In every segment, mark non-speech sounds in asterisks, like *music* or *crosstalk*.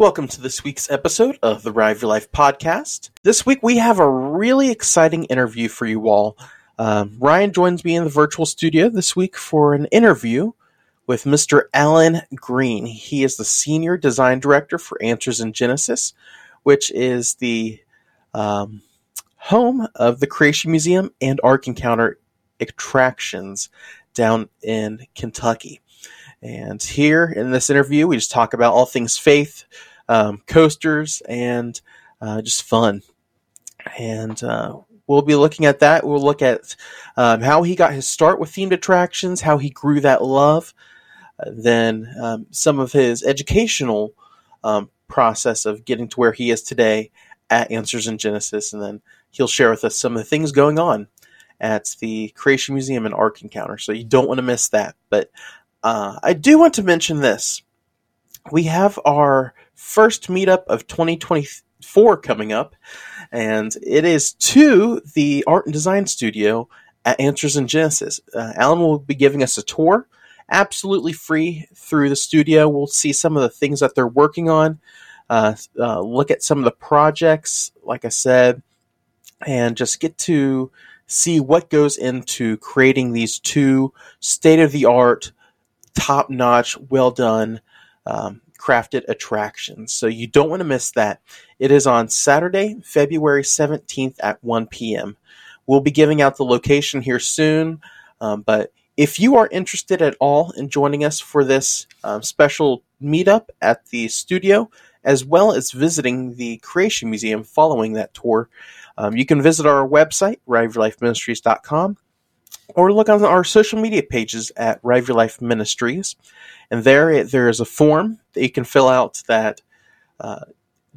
Welcome to this week's episode of the Ride of Your Life podcast. This week we have a really exciting interview for you all. Um, Ryan joins me in the virtual studio this week for an interview with Mr. Allen Green. He is the Senior Design Director for Answers in Genesis, which is the um, home of the Creation Museum and Ark Encounter attractions down in Kentucky. And here in this interview, we just talk about all things faith, um, coasters, and uh, just fun. And uh, we'll be looking at that. We'll look at um, how he got his start with themed attractions, how he grew that love, uh, then um, some of his educational um, process of getting to where he is today at Answers in Genesis, and then he'll share with us some of the things going on at the Creation Museum and Ark Encounter. So you don't want to miss that. But uh, I do want to mention this. We have our first meetup of 2024 coming up, and it is to the Art and Design Studio at Answers in Genesis. Uh, Allen will be giving us a tour, absolutely free through the studio. We'll see some of the things that they're working on, uh, uh, look at some of the projects, like I said, and just get to see what goes into creating these two state of the art, top notch, well done um, crafted attractions. So you don't want to miss that. It is on Saturday, February 17th at 1 p.m. We'll be giving out the location here soon, um, but if you are interested at all in joining us for this um, special meetup at the studio, as well as visiting the Creation Museum following that tour, um, you can visit our website, rideofyourlifeministries.com, or look on our social media pages at Ride of Your Life Ministries. And there, there is a form that you can fill out that uh,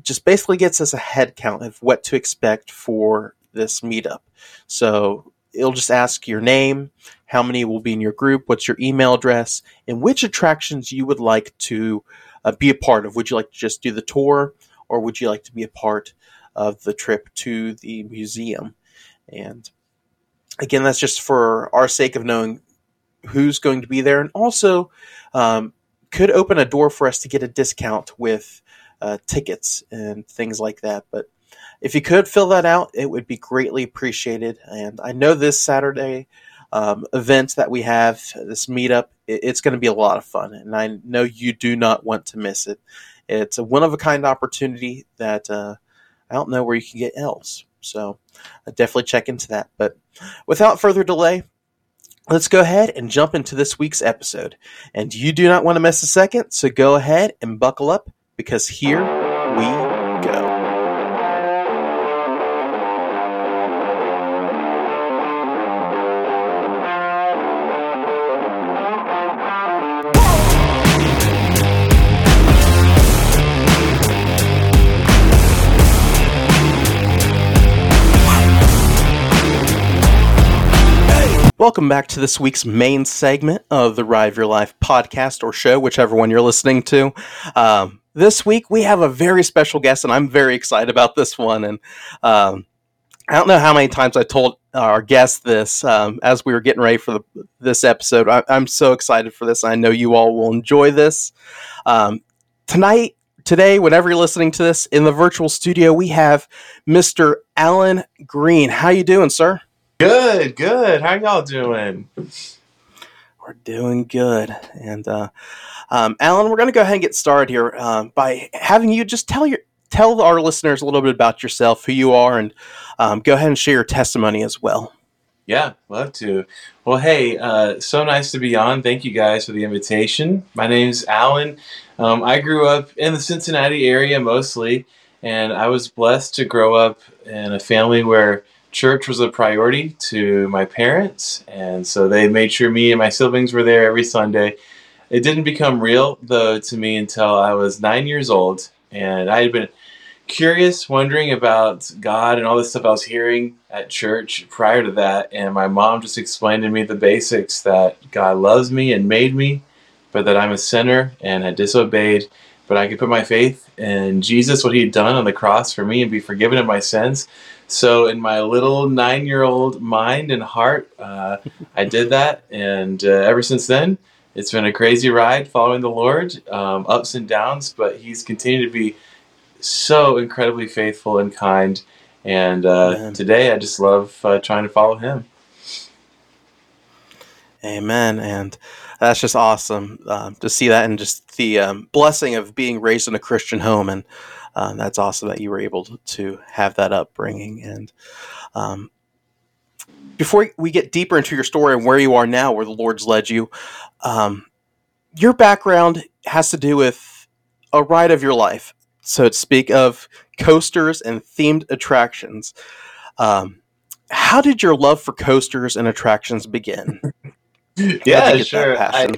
just basically gets us a head count of what to expect for this meetup. So it'll just ask your name, how many will be in your group, what's your email address, and which attractions you would like to uh, be a part of. Would you like to just do the tour, or would you like to be a part of the trip to the museum? And again, that's just for our sake of knowing who's going to be there, and also um, could open a door for us to get a discount with uh, tickets and things like that. But if you could fill that out, it would be greatly appreciated. And I know this Saturday um, event that we have, this meetup, it, it's going to be a lot of fun, and I know you do not want to miss it. It's a one of a kind opportunity that uh, I don't know where you can get else. So uh, definitely check into that. But without further delay, let's go ahead and jump into this week's episode. And you do not want to miss a second, so go ahead and buckle up because here we go. Welcome back to this week's main segment of the Ride of Your Life podcast or show, whichever one you're listening to. Um, this week we have a very special guest, and I'm very excited about this one. And um, I don't know how many times I told our guest this um, as we were getting ready for the, this episode. I, am so excited for this. I know you all will enjoy this. Um, tonight, today, whenever you're listening to this in the virtual studio, we have Mr. Allen Green. How you doing, sir? Good, good. How y'all doing? We're doing good. And uh, um, Allen, we're going to go ahead and get started here uh, by having you just tell your tell our listeners a little bit about yourself, who you are, and um, go ahead and share your testimony as well. Yeah, love to. Well, hey, uh, so nice to be on. Thank you guys for the invitation. My name is Allen. Um, I grew up in the Cincinnati area mostly, and I was blessed to grow up in a family where church was a priority to my parents, and so they made sure me and my siblings were there every Sunday. It didn't become real, though, to me until I was nine years old, and I had been curious, wondering about God and all this stuff I was hearing at church prior to that, and my mom just explained to me the basics that God loves me and made me, but that I'm a sinner and had disobeyed, but I could put my faith in Jesus, what He had done on the cross for me, and be forgiven of my sins. So, in my little nine year old mind and heart, uh, I did that. And uh, ever since then, it's been a crazy ride following the Lord, um, ups and downs, but He's continued to be so incredibly faithful and kind. And uh, today, I just love uh, trying to follow Him. Amen. And that's just awesome um, to see that and just the um, blessing of being raised in a Christian home. And um, that's awesome that you were able to have that upbringing. And um, before we get deeper into your story and where you are now, where the Lord's led you, your background has to do with a ride of your life, so to speak, of coasters and themed attractions. How did your love for coasters and attractions begin? *laughs* *laughs* yeah, sure. I,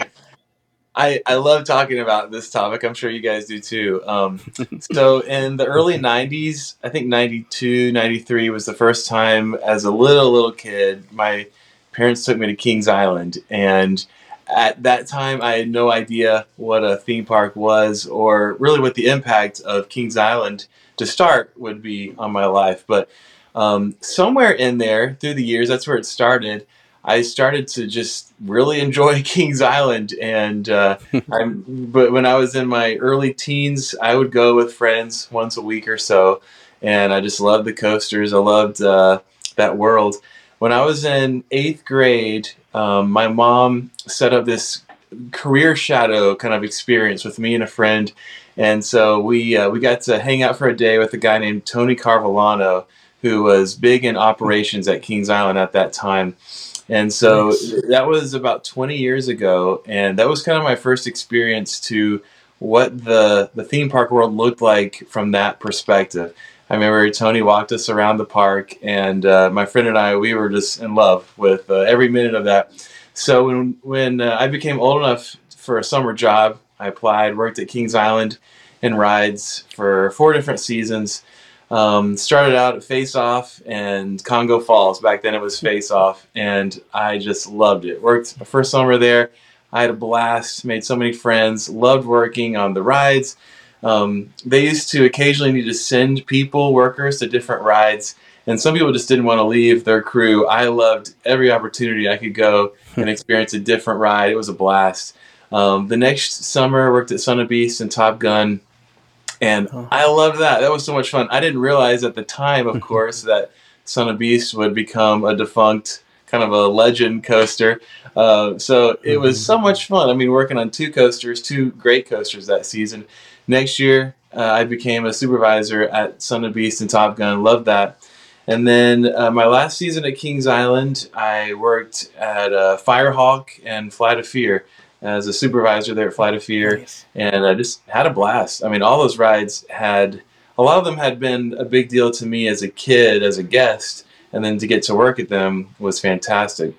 I, I love talking about this topic. I'm sure you guys do too. Um, *laughs* so in the early 90s, I think 92, 93 was the first time as a little, little kid, my parents took me to Kings Island. And at that time, I had no idea what a theme park was or really what the impact of Kings Island to start would be on my life. But um, somewhere in there through the years, that's where it started. I started to just really enjoy *laughs* Kings Island, and uh, *laughs* I'm. But when I was in my early teens, I would go with friends once a week or so, and I just loved the coasters. I loved uh, that world. When I was in eighth grade, um, my mom set up this career shadow kind of experience with me and a friend, and so we uh, we got to hang out for a day with a guy named Tony Carvalano, who was big in operations at Kings Island at that time and so nice. that was about 20 years ago. And that was kind of my first experience to what the, the theme park world looked like from that perspective. I remember Tony walked us around the park, and uh, my friend and I, we were just in love with uh, every minute of that. So when, when uh, I became old enough for a summer job, I applied, worked at Kings Island in rides for four different seasons. Um, started out at Face Off and Congo Falls. Back then it was Face Off, and I just loved it. Worked my first summer there. I had a blast, made so many friends, loved working on the rides. Um, they used to occasionally need to send people, workers, to different rides, and some people just didn't want to leave their crew. I loved every opportunity I could go *laughs* and experience a different ride. It was a blast. Um, the next summer, I worked at Son of Beast and Top Gun and oh. I loved that. That was so much fun. I didn't realize at the time, of *laughs* course, that Son of Beast would become a defunct kind of a legend coaster. Uh, so it was so much fun. I mean, working on two coasters, two great coasters that season. Next year, uh, I became a supervisor at Son of Beast and Top Gun. Loved that. And then uh, my last season at Kings Island, I worked at uh, Firehawk and Flight of Fear as a supervisor there at Flight of Fear, nice. and I just had a blast. I mean, all those rides had a lot of them had been a big deal to me as a kid, as a guest, and then to get to work at them was fantastic.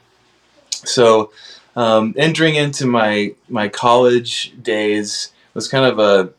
So, um, entering into my my college days was kind of a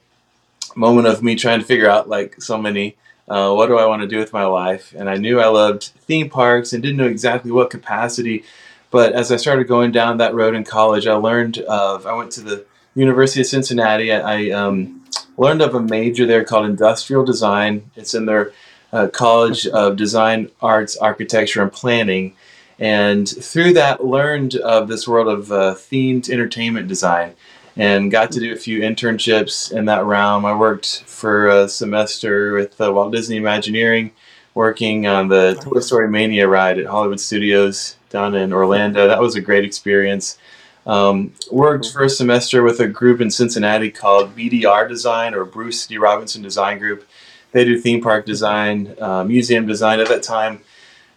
moment of me trying to figure out, like so many, uh, what do I want to do with my life? And I knew I loved theme parks and didn't know exactly what capacity but as I started going down that road in college, I learned of, I went to the University of Cincinnati. I um, learned of a major there called industrial design. It's in their uh, College of Design, Arts, Architecture, and Planning. And through that, learned of this world of uh, themed entertainment design and got to do a few internships in that realm. I worked for a semester with uh, Walt Disney Imagineering, working on the Toy Story Mania ride at Hollywood Studios down in Orlando. That was a great experience. Um, worked for a semester with a group in Cincinnati called BDR Design or Bruce D. Robinson Design Group. They do theme park design, uh, museum design. At that time,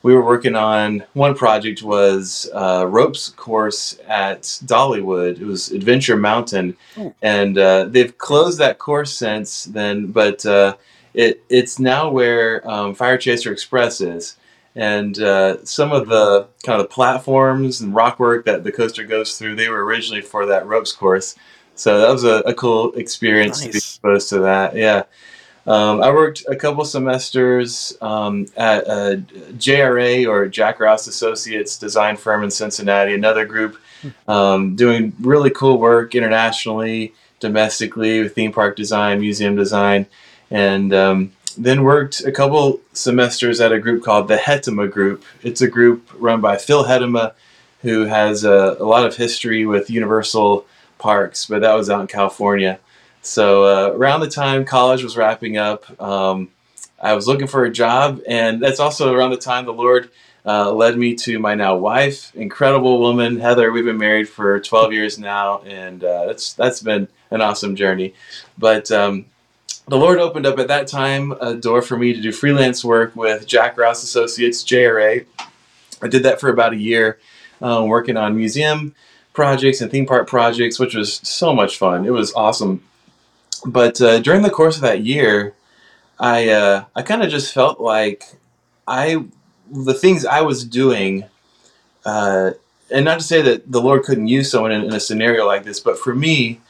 we were working on one project was a ropes course at Dollywood. It was Adventure Mountain, oh. and uh, they've closed that course since then. But uh, it it's now where um, Fire Chaser Express is and uh, some of the kind of the platforms and rock work that the coaster goes through, they were originally for that ropes course. So that was a, a cool experience nice. to be exposed to that. Yeah. Um, I worked a couple semesters um, at a JRA or Jack Rouse Associates design firm in Cincinnati, another group um, doing really cool work internationally, domestically with theme park design, museum design, and um, then worked a couple semesters at a group called the Hettema Group. It's a group run by Phil Hettema, who has a, a lot of history with Universal Parks, but that was out in California. So uh, around the time college was wrapping up, um, I was looking for a job, and that's also around the time the Lord uh, led me to my now wife, incredible woman, Heather. We've been married for 12 years now, and uh, that's that's been an awesome journey. But um, the Lord opened up at that time a door for me to do freelance work with Jack Rouse Associates, JRA. I did that for about a year, um, working on museum projects and theme park projects, which was so much fun. It was awesome. But uh, during the course of that year, I uh, I kind of just felt like I the things I was doing, uh, and not to say that the Lord couldn't use someone in, in, a scenario like this, but for me,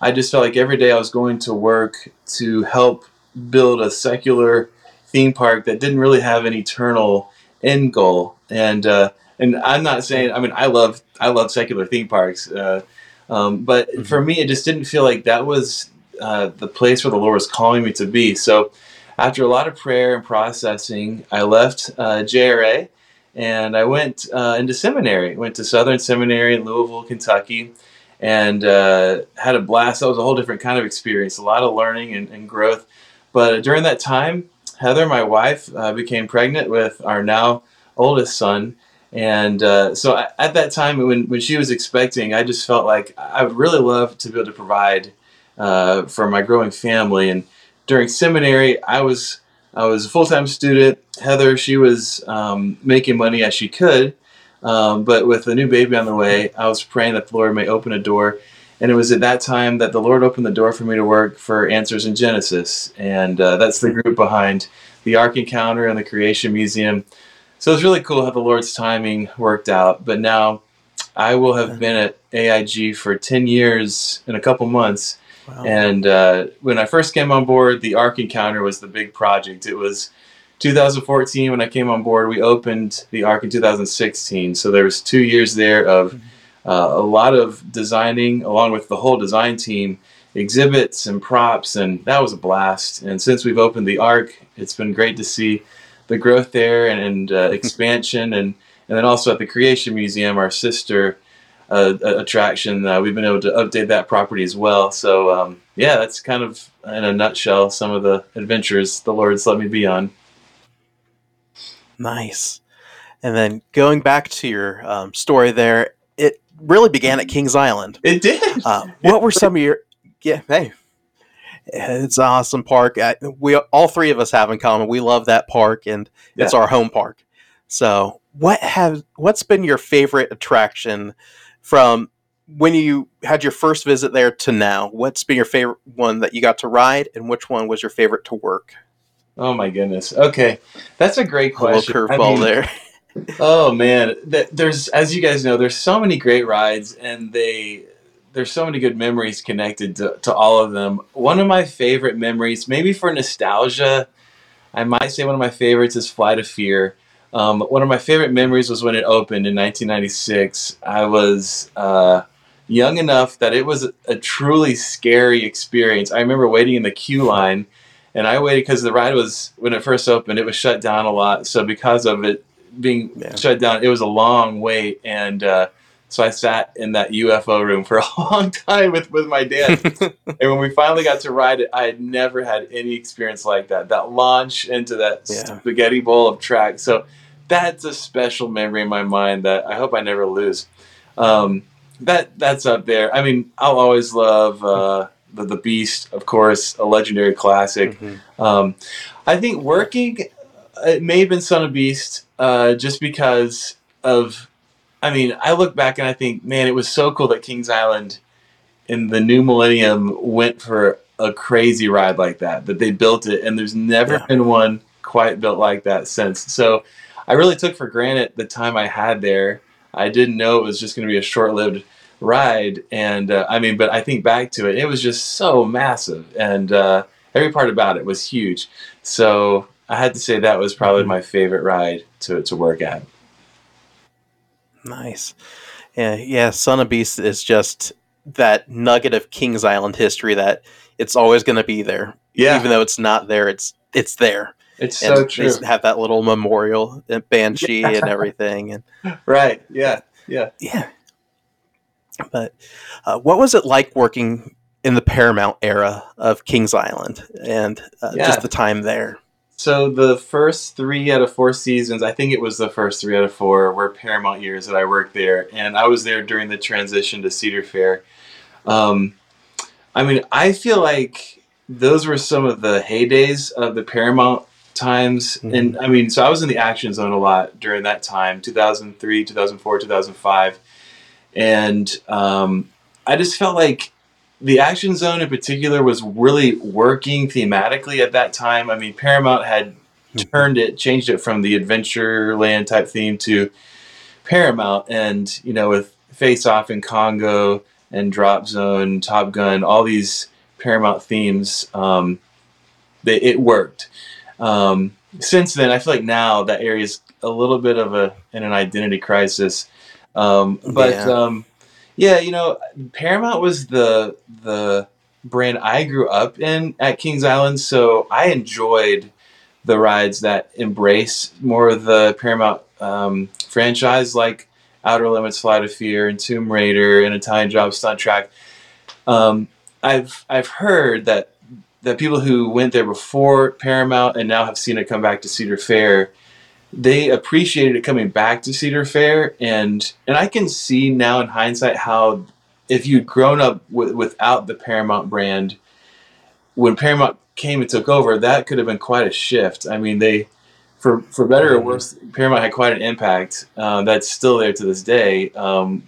I just felt like every day I was going to work to help build a secular theme park that didn't really have an eternal end goal. And uh, and I'm not saying I mean I love I love secular theme parks, uh, um, but mm-hmm. for me it just didn't feel like that was uh, the place where the Lord was calling me to be. So after a lot of prayer and processing, I left uh, JRA and I went uh, into seminary. Went to Southern Seminary in Louisville, Kentucky, and uh, had a blast. That was a whole different kind of experience, a lot of learning and, and growth. But during that time, Heather, my wife, uh, became pregnant with our now oldest son. And uh, so at that time, when, when she was expecting, I just felt like I would really love to be able to provide uh, for my growing family. And during seminary, I was I was a full time student. Heather, she was um, making money as she could, um, but with a new baby on the way, I was praying that the Lord may open a door. And it was at that time that the Lord opened the door for me to work for Answers in Genesis, and uh, that's the group behind the Ark Encounter and the Creation Museum. So it's really cool how the Lord's timing worked out. But now I will have been at AIG for 10 years in a couple months Wow. And uh, when I first came on board, the Ark Encounter was the big project. It was 2014 when I came on board. We opened the Ark in 2016, so there was two years there of mm-hmm. uh, a lot of designing, along with the whole design team, exhibits and props, and that was a blast. And since we've opened the Ark, it's been great to see the growth there and, and uh, *laughs* expansion, and and then also at the Creation Museum, our sister uh, attraction. Uh, we've been able to update that property as well. So um, yeah, that's kind of in a nutshell some of the adventures the Lord's let me be on. Nice. And then going back to your um, story there, it really began at Kings Island. It did. Uh, what were some of your? Yeah, hey, it's an awesome park. we all three of us have in common. We love that park, and yeah. it's our home park. So, what have what's been your favorite attraction from when you had your first visit there to now, what's been your favorite one that you got to ride, and which one was your favorite to work? Oh my goodness. Okay, that's a great question. A little curveball I mean, there. *laughs* oh man, there's as you guys know, there's so many great rides, and they there's so many good memories connected to, to all of them. One of my favorite memories, maybe for nostalgia, I might say one of my favorites is Flight of Fear. Um, one of my favorite memories was when it opened in 1996. I was uh, young enough that it was a truly scary experience. I remember waiting in the queue line, and I waited because the ride was when it first opened. It was shut down a lot, so because of it being yeah. shut down, it was a long wait, and uh, so I sat in that UFO room for *laughs* a long time with, with my dad. *laughs* and when we finally got to ride it, I had never had any experience like that. That launch into that yeah. spaghetti bowl of track. So that's a special memory in my mind that I hope I never lose. Um, that that's up there. I mean, I'll always love uh, the the Beast, of course, a legendary classic. Mm-hmm. Um, I think working it may have been Son of Beast uh, just because of. I mean, I look back and I think, man, it was so cool that Kings Island in the new millennium went for a crazy ride like that. That they built it, and there's never yeah. been one quite built like that since. So I really took for granted the time I had there. I didn't know it was just going to be a short-lived ride, and uh, I mean, but I think back to it, it was just so massive, and uh, every part about it was huge. So I had to say that was probably mm-hmm. my favorite ride to to work at. Nice, yeah, yeah. Son of Beast is just that nugget of Kings Island history that it's always going to be there. Yeah, even though it's not there, it's it's there. It's so true. They have that little memorial banshee yeah. and *laughs* everything, and right, yeah. Yeah. Yeah. But uh, what was it like working in the Paramount era of Kings Island and uh, yeah. just the time there? So the first three out of four seasons, I think it was the first three out of four, were Paramount years that I worked there, and I was there during the transition to Cedar Fair. Um, I mean, I feel like those were some of the heydays of the Paramount times, mm-hmm. and I mean, so I was in the action zone a lot during that time, 2003, 2004, 2005 and um, I just felt like the action zone in particular was really working thematically at that time. I mean, Paramount had turned it, changed it from the Adventureland type theme to Paramount, and you know, with Face Off in Congo and Drop Zone, Top Gun, all these Paramount themes, um, they, it worked. Um, since then, I feel like now that area is a little bit of a in an identity crisis. Um, but Yeah. um, yeah, you know, Paramount was the the brand I grew up in at Kings Island, so I enjoyed the rides that embrace more of the Paramount um, franchise, like Outer Limits, Flight of Fear, and Tomb Raider, and Italian Job Stunt Track. Um, I've I've heard that the people who went there before Paramount and now have seen it come back to Cedar Fair, they appreciated it coming back to Cedar Fair, and and I can see now in hindsight how if you'd grown up with, without the Paramount brand, when Paramount came and took over, that could have been quite a shift. I mean, they for for better or worse, Paramount had quite an impact uh, that's still there to this day. Um,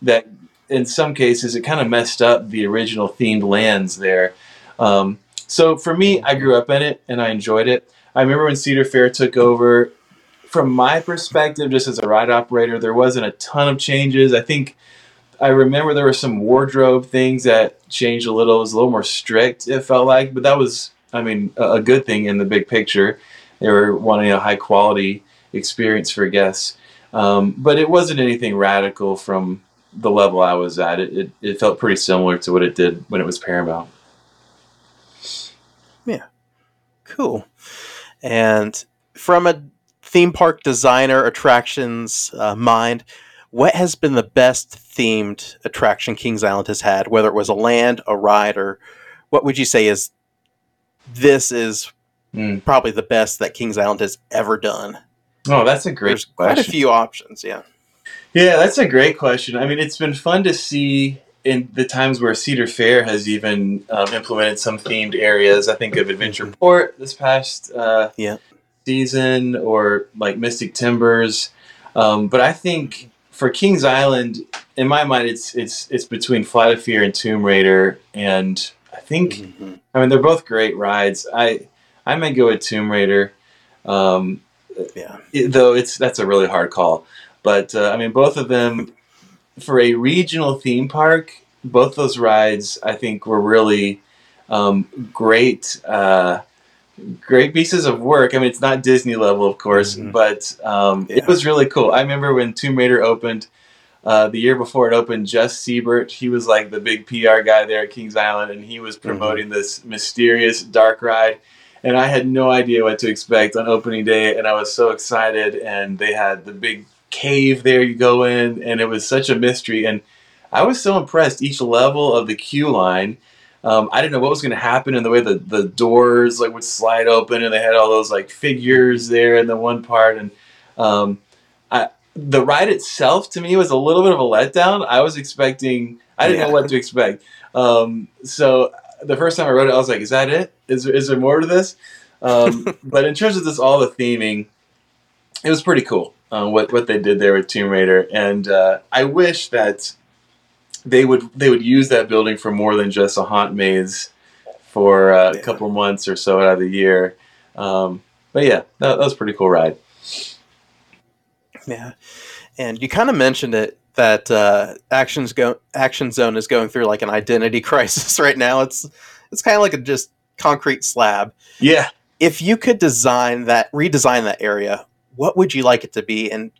that in some cases it kind of messed up the original themed lands there. Um, so for me, I grew up in it and I enjoyed it. I remember when Cedar Fair took over. From my perspective, just as a ride operator, there wasn't a ton of changes. I think I remember there were some wardrobe things that changed a little. It was a little more strict. It felt like, but that was, I mean, a, a good thing in the big picture. They were wanting a high quality experience for guests, um, but it wasn't anything radical from the level I was at. It, it it felt pretty similar to what it did when it was Paramount. Yeah. Cool. And from a theme park designer attractions uh, mind, what has been the best themed attraction Kings Island has had? Whether it was a land, a ride, or what would you say is this is Hmm. probably the best that Kings Island has ever done? Oh, that's a great There's question. quite a few options. Yeah. Yeah, that's a great question. I mean, it's been fun to see in the times where Cedar Fair has even um, implemented some themed areas. I think of Adventure Port this past uh, Yeah. Season, or like Mystic Timbers. Um, but I think for Kings Island, in my mind, it's it's it's between Flight of Fear and Tomb Raider, and I think Mhm. I mean they're both great rides. I I may go with Tomb Raider. Um, Yeah. it- though it's that's a really hard call. But uh, I mean, both of them for a regional theme park, both those rides I think were really um, great, uh, great pieces of work. I mean, it's not Disney level, of course, Mhm. but um, Yeah. it was really cool. I remember when Tomb Raider opened. Uh, the year before it opened, Jeff Siebert, he was like the big PR guy there at Kings Island, and he was promoting this mysterious dark ride and I had no idea what to expect on opening day, and I was so excited. And they had the big cave there you go in, and it was such a mystery. And I was so impressed. Each level of the queue line, um, I didn't know what was going to happen, and the way the the doors like would slide open, and they had all those like figures there in the one part, and um, I, the ride itself to me was a little bit of a letdown. I was expecting, I didn't Yeah. know what to expect. Um, so the first time I wrote it, I was like, "Is that it? Is there, is there more to this?" Um, *laughs* but in terms of this, all the theming, it was pretty cool. Uh, what what they did there with Tomb Raider, and uh, I wish that they would they would use that building for more than just a haunt maze for uh, Yeah. a couple months or so out of the year. Um, but yeah, that, that was a pretty cool ride. Yeah, and you kind of mentioned it that uh, actions go action zone is going through like an identity *laughs* crisis right now. It's it's kind of like a just concrete slab. Yeah, If you could design that, redesign that area, what would you like it to be? And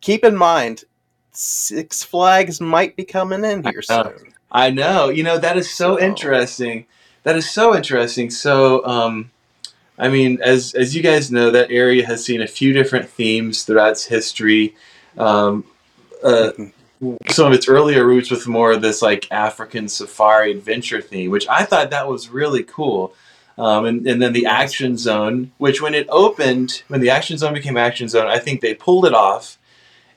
keep in mind, Six Flags might be coming in here *laughs* I know. soon. I know. You know, that is so So- interesting. That is so interesting. So, um, I mean, as as you guys know, that area has seen a few different themes throughout its history. Um, uh, *laughs* some of its earlier roots with more of this like African safari adventure theme, which I thought that was really cool. Um, and, and then the action zone, which when it opened, when the action zone became action zone, I think they pulled it off,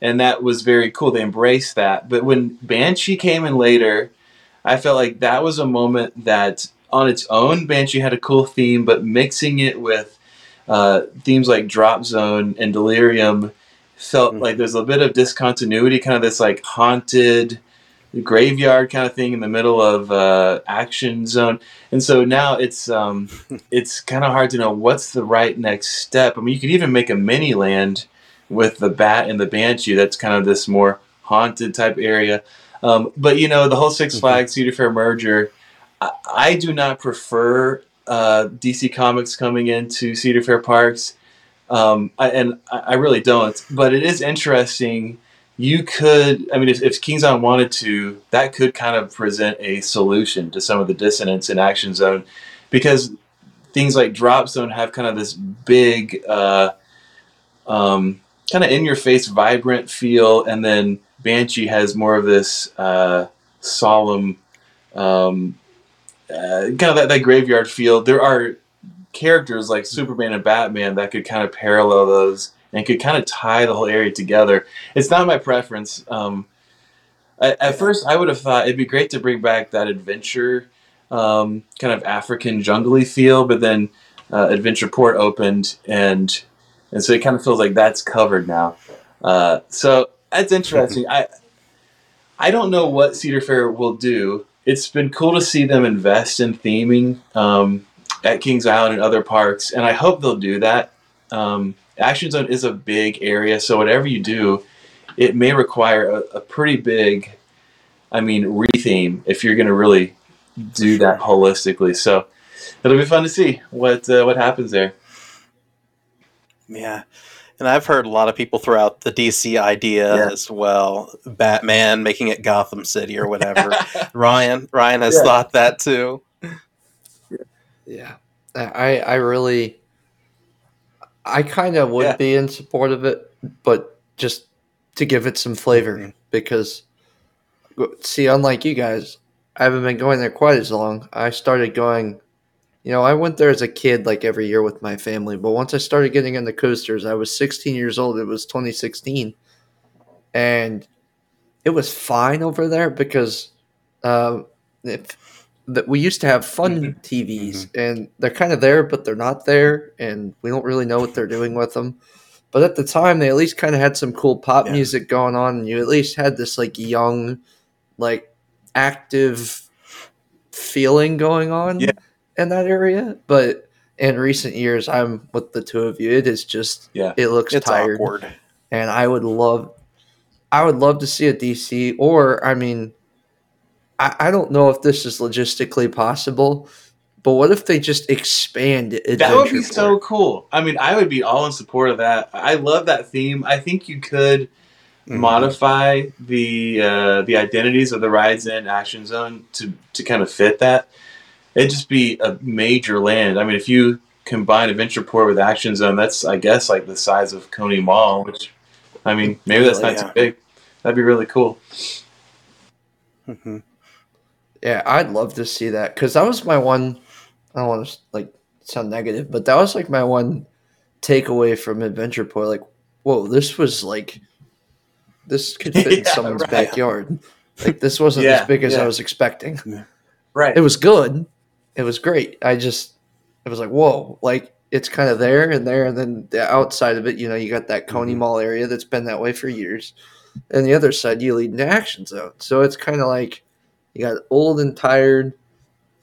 and that was very cool. They embraced that. But when Banshee came in later, I felt like that was a moment that on its own, Banshee had a cool theme, but mixing it with uh, themes like Drop Zone and Delirium felt mm-hmm. like there's a bit of discontinuity, kind of this like haunted graveyard kind of thing in the middle of uh, action zone. And so now it's um, *laughs* it's kind of hard to know what's the right next step. I mean, you could even make a mini land with the bat and the banshee. That's kind of this more haunted type area. Um, but you know, the whole Six mm-hmm. Flags Cedar Fair merger, I, I do not prefer uh, DC Comics coming into Cedar Fair parks. Um, I, and I really don't. But it is interesting. You could, I mean, if, if King's wanted to, that could kind of present a solution to some of the dissonance in Action Zone, because things like Drop Zone have kind of this big, uh, um, kind of in your face, vibrant feel, and then Banshee has more of this uh, solemn, um, uh, kind of that, that graveyard feel. There are characters like Superman and Batman that could kind of parallel those and could kind of tie the whole area together. It's not my preference. Um, I, at first, I would have thought it'd be great to bring back that adventure, um, kind of African jungly feel, but then uh, Adventure Port opened, and and so it kind of feels like that's covered now. Uh, so that's interesting. I I don't know what Cedar Fair will do. It's been cool to see them invest in theming. Um, at Kings Island and other parks, and I hope they'll do that. Um, Action Zone is a big area, so whatever you do, it may require a, a pretty big, I mean, retheme if you're going to really do that holistically. So it'll be fun to see what uh, what happens there. Yeah. And I've heard a lot of people throw out the DC idea yeah. as well. Batman making it Gotham City or whatever. *laughs* Ryan Ryan has yeah. thought that too. Yeah, I I really, I kind of would yeah. be in support of it, but just to give it some flavor mm-hmm. because, see, unlike you guys, I haven't been going there quite as long. I started going. You know, I went there as a kid, like every year with my family. But once I started getting into coasters, I was 16 years old. It was 2016, and it was fine over there because uh, that we used to have fun mm-hmm. TVs mm-hmm. and they're kind of there, but they're not there, and we don't really know what they're doing with them. But at the time, they at least kind of had some cool pop yeah. music going on, and you at least had this like young, like active feeling going on yeah. In that area. But in recent years, I'm with the two of you. It is just yeah, it looks it's tired, awkward. and I would love, I would love to see a DC or I mean I, I don't know if this is logistically possible, but what if they just expand it? That would be Port? so cool. I mean, I would be all in support of that. I love that theme. I think you could mm-hmm. modify the uh, the identities of the rides in Action Zone to to kind of fit that. It'd just be a major land. I mean, if you combine Adventure Port with Action Zone, that's I guess like the size of Coney Mall, which I mean, maybe that's not yeah. too big. That'd be really cool. Mm-hmm. Yeah, I'd love to see that because that was my one. I don't want to like sound negative, but that was like my one takeaway from Adventure Port. Like, whoa, this was like this could *laughs* fit yeah, in someone's right. backyard. Like this wasn't yeah, as big as yeah. I was expecting. Right. It was good. It was great. I just it was like, whoa, like it's kind of there and there, and then the outside of it, you know, you got that Coney mm-hmm. Mall area that's been that way for years, and the other side you lead into Action Zone. So it's kind of like you got old and tired,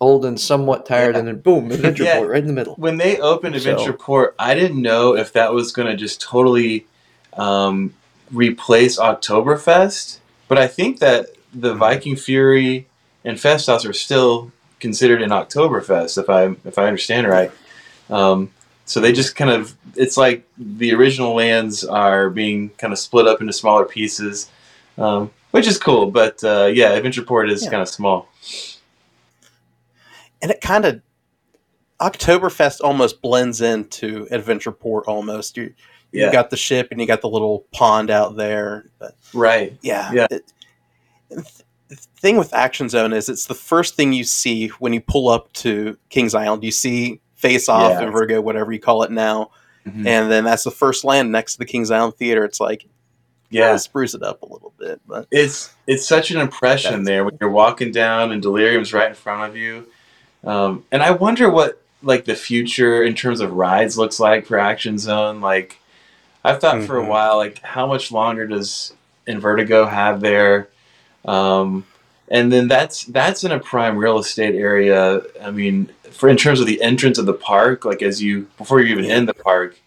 old and somewhat tired, yeah. and then boom, *laughs* Adventure yeah. Port right in the middle. When they opened Adventure so. Port, I didn't know if that was going to just totally um, replace Oktoberfest, but I think that the mm-hmm. Viking Fury and Festhaus are still considered an Oktoberfest, if I if I understand right. Um, so they just kind of it's like the original lands are being kind of split up into smaller pieces. Um, which is cool. But uh, yeah, Adventure Port is yeah. kind of small, and it kind of Oktoberfest almost blends into Adventure Port. Almost you Yeah. you got the ship and you got the little pond out there. But Right. yeah, Yeah. It, the thing with Action Zone is it's the first thing you see when you pull up to Kings Island. You see Face Off Yeah. and Virgo, whatever you call it now, Mhm. and then that's the first land next to the Kings Island Theater. It's like yeah. spruce it up a little bit, but It's it's such an impression there when you're walking down and Delirium's right in front of you. Um, and I wonder what like the future in terms of rides looks like for Action Zone. Like I've thought for a Mhm. while, like how much longer does Invertigo have there? Um, and then that's that's in a prime real estate area. I mean, for in terms of the entrance of the park, like as you before you even in the park,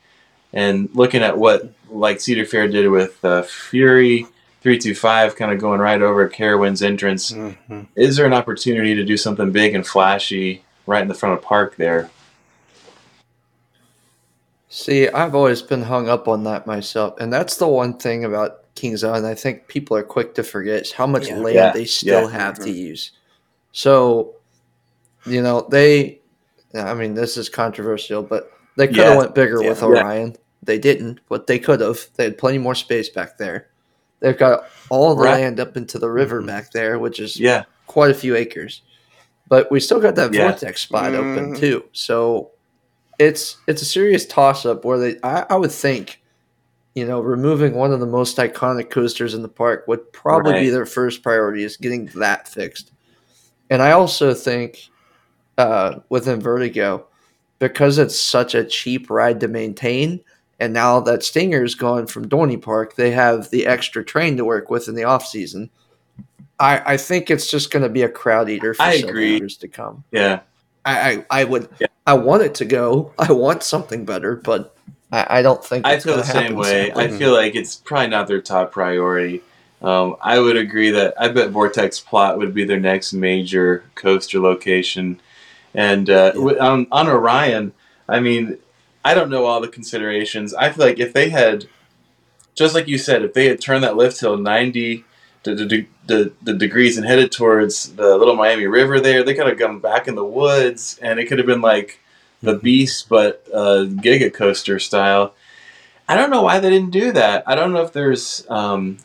and looking at what like Cedar Fair did with uh, Fury three two five, kind of going right over Carowinds entrance. Mhm. Is there an opportunity to do something big and flashy right in the front of park there? See, I've always been hung up on that myself, and that's the one thing about Kings Island. I think people are quick to forget how much Yeah. land Yeah, they still yeah. have to use. So, you know, they. I mean, this is controversial, but they could have Yeah, went bigger yeah. with Yeah. Orion. They didn't, but they could have. They had plenty more space back there. They've got all the Right. land up into the river Mhm. back there, which is Yeah, quite a few acres. But we still got that Yeah. vortex spot open Mhm. too. So it's it's a serious toss up where they I, I would think, you know, removing one of the most iconic coasters in the park would probably be their first priority is getting that fixed. And I also think uh, with Invertigo, because it's such a cheap ride to maintain, and now that Stinger's gone from Dorney Park, they have the extra train to work with in the off season. I, I think it's just going to be a crowd eater for I several years to come. yeah. I, I, I would Yeah. I want it to go. *laughs* I want something better, but I, I don't think I feel the same way. simply. I feel like it's probably not their top priority. Um, I would agree that I bet Vortex Plot would be their next major coaster location. And uh, Yeah. on, on Orion, I mean, I don't know all the considerations. I feel like if they had, just like you said, if they had turned that lift hill 90 the, the, the, the degrees and headed towards the Little Miami River there, they could have gone back in the woods and it could have been like the Beast, but uh, Giga Coaster style. I don't know why they didn't do that. I don't know if there's um,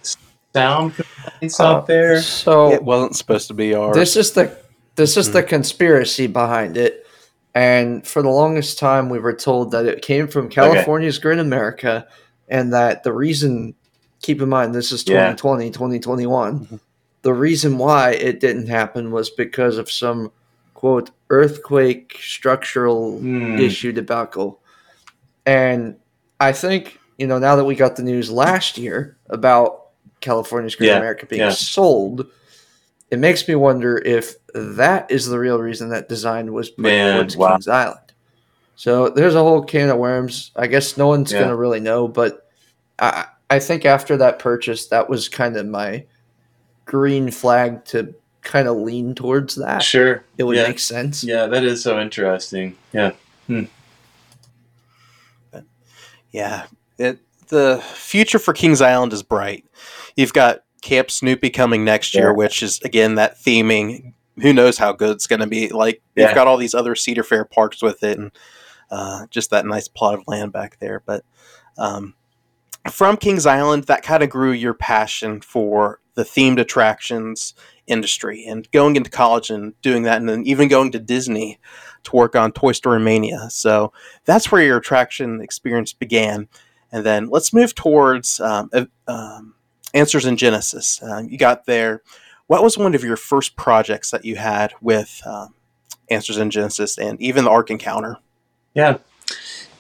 sound complaints out there. so it wasn't supposed to be ours. this is the this is Hmm. the conspiracy behind it. And for the longest time we were told that it came from California's Great America and that the reason keep in mind this is Yeah. 2020, 2021. Mhm. The reason why it didn't happen was because of some quote earthquake structural Hmm. issue debacle. And I think, you know, now that we got the news last year about California's Great Yeah, America being yeah. sold, it makes me wonder if that is the real reason that design was put Man, towards wow. Kings Island. So there's a whole can of worms. I guess no one's Yeah. going to really know, but I, I think after that purchase, that was kind of my green flag to kind of lean towards that. Sure. It would yeah. make sense. Yeah, that is so interesting. Yeah. Yeah, it the future for Kings Island is bright. You've got Camp Snoopy coming next year, Yeah. which is again that theming. Who knows how good it's going to be? Like Yeah. you've got all these other Cedar Fair parks with it, and uh, just that nice plot of land back there. But um, from Kings Island, that kind of grew your passion for the themed attractions industry, and going into college and doing that, and then even going to Disney to work on Toy Story Mania. So that's where your attraction experience began. And then let's move towards um, um, Answers in Genesis. Um, you got there. What was one of your first projects that you had with um, Answers in Genesis and even the Ark Encounter? Yeah.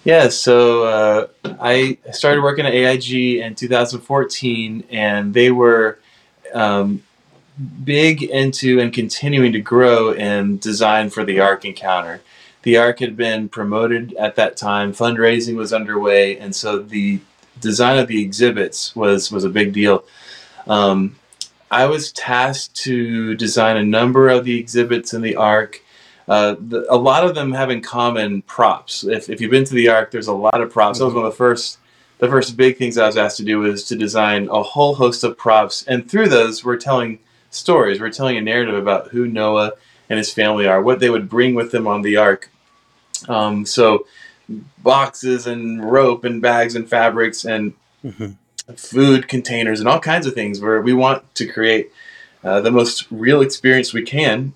Yeah, so uh, I started working at AIG in 2014, and they were um, big into and continuing to grow in design for the Ark Encounter. The Ark had been promoted at that time, fundraising was underway, and so the design of the exhibits was, was a big deal. Um, I was tasked to design a number of the exhibits in the Ark. Uh, the, a lot of them have in common props. If, if you've been to the Ark, there's a lot of props. That was one of the first the first big things I was asked to do was to design a whole host of props, and through those, we're telling stories. We're telling a narrative about who Noah and his family are, what they would bring with them on the Ark. Um, so boxes and rope and bags and fabrics and mm-hmm. food containers and all kinds of things where we want to create uh, the most real experience we can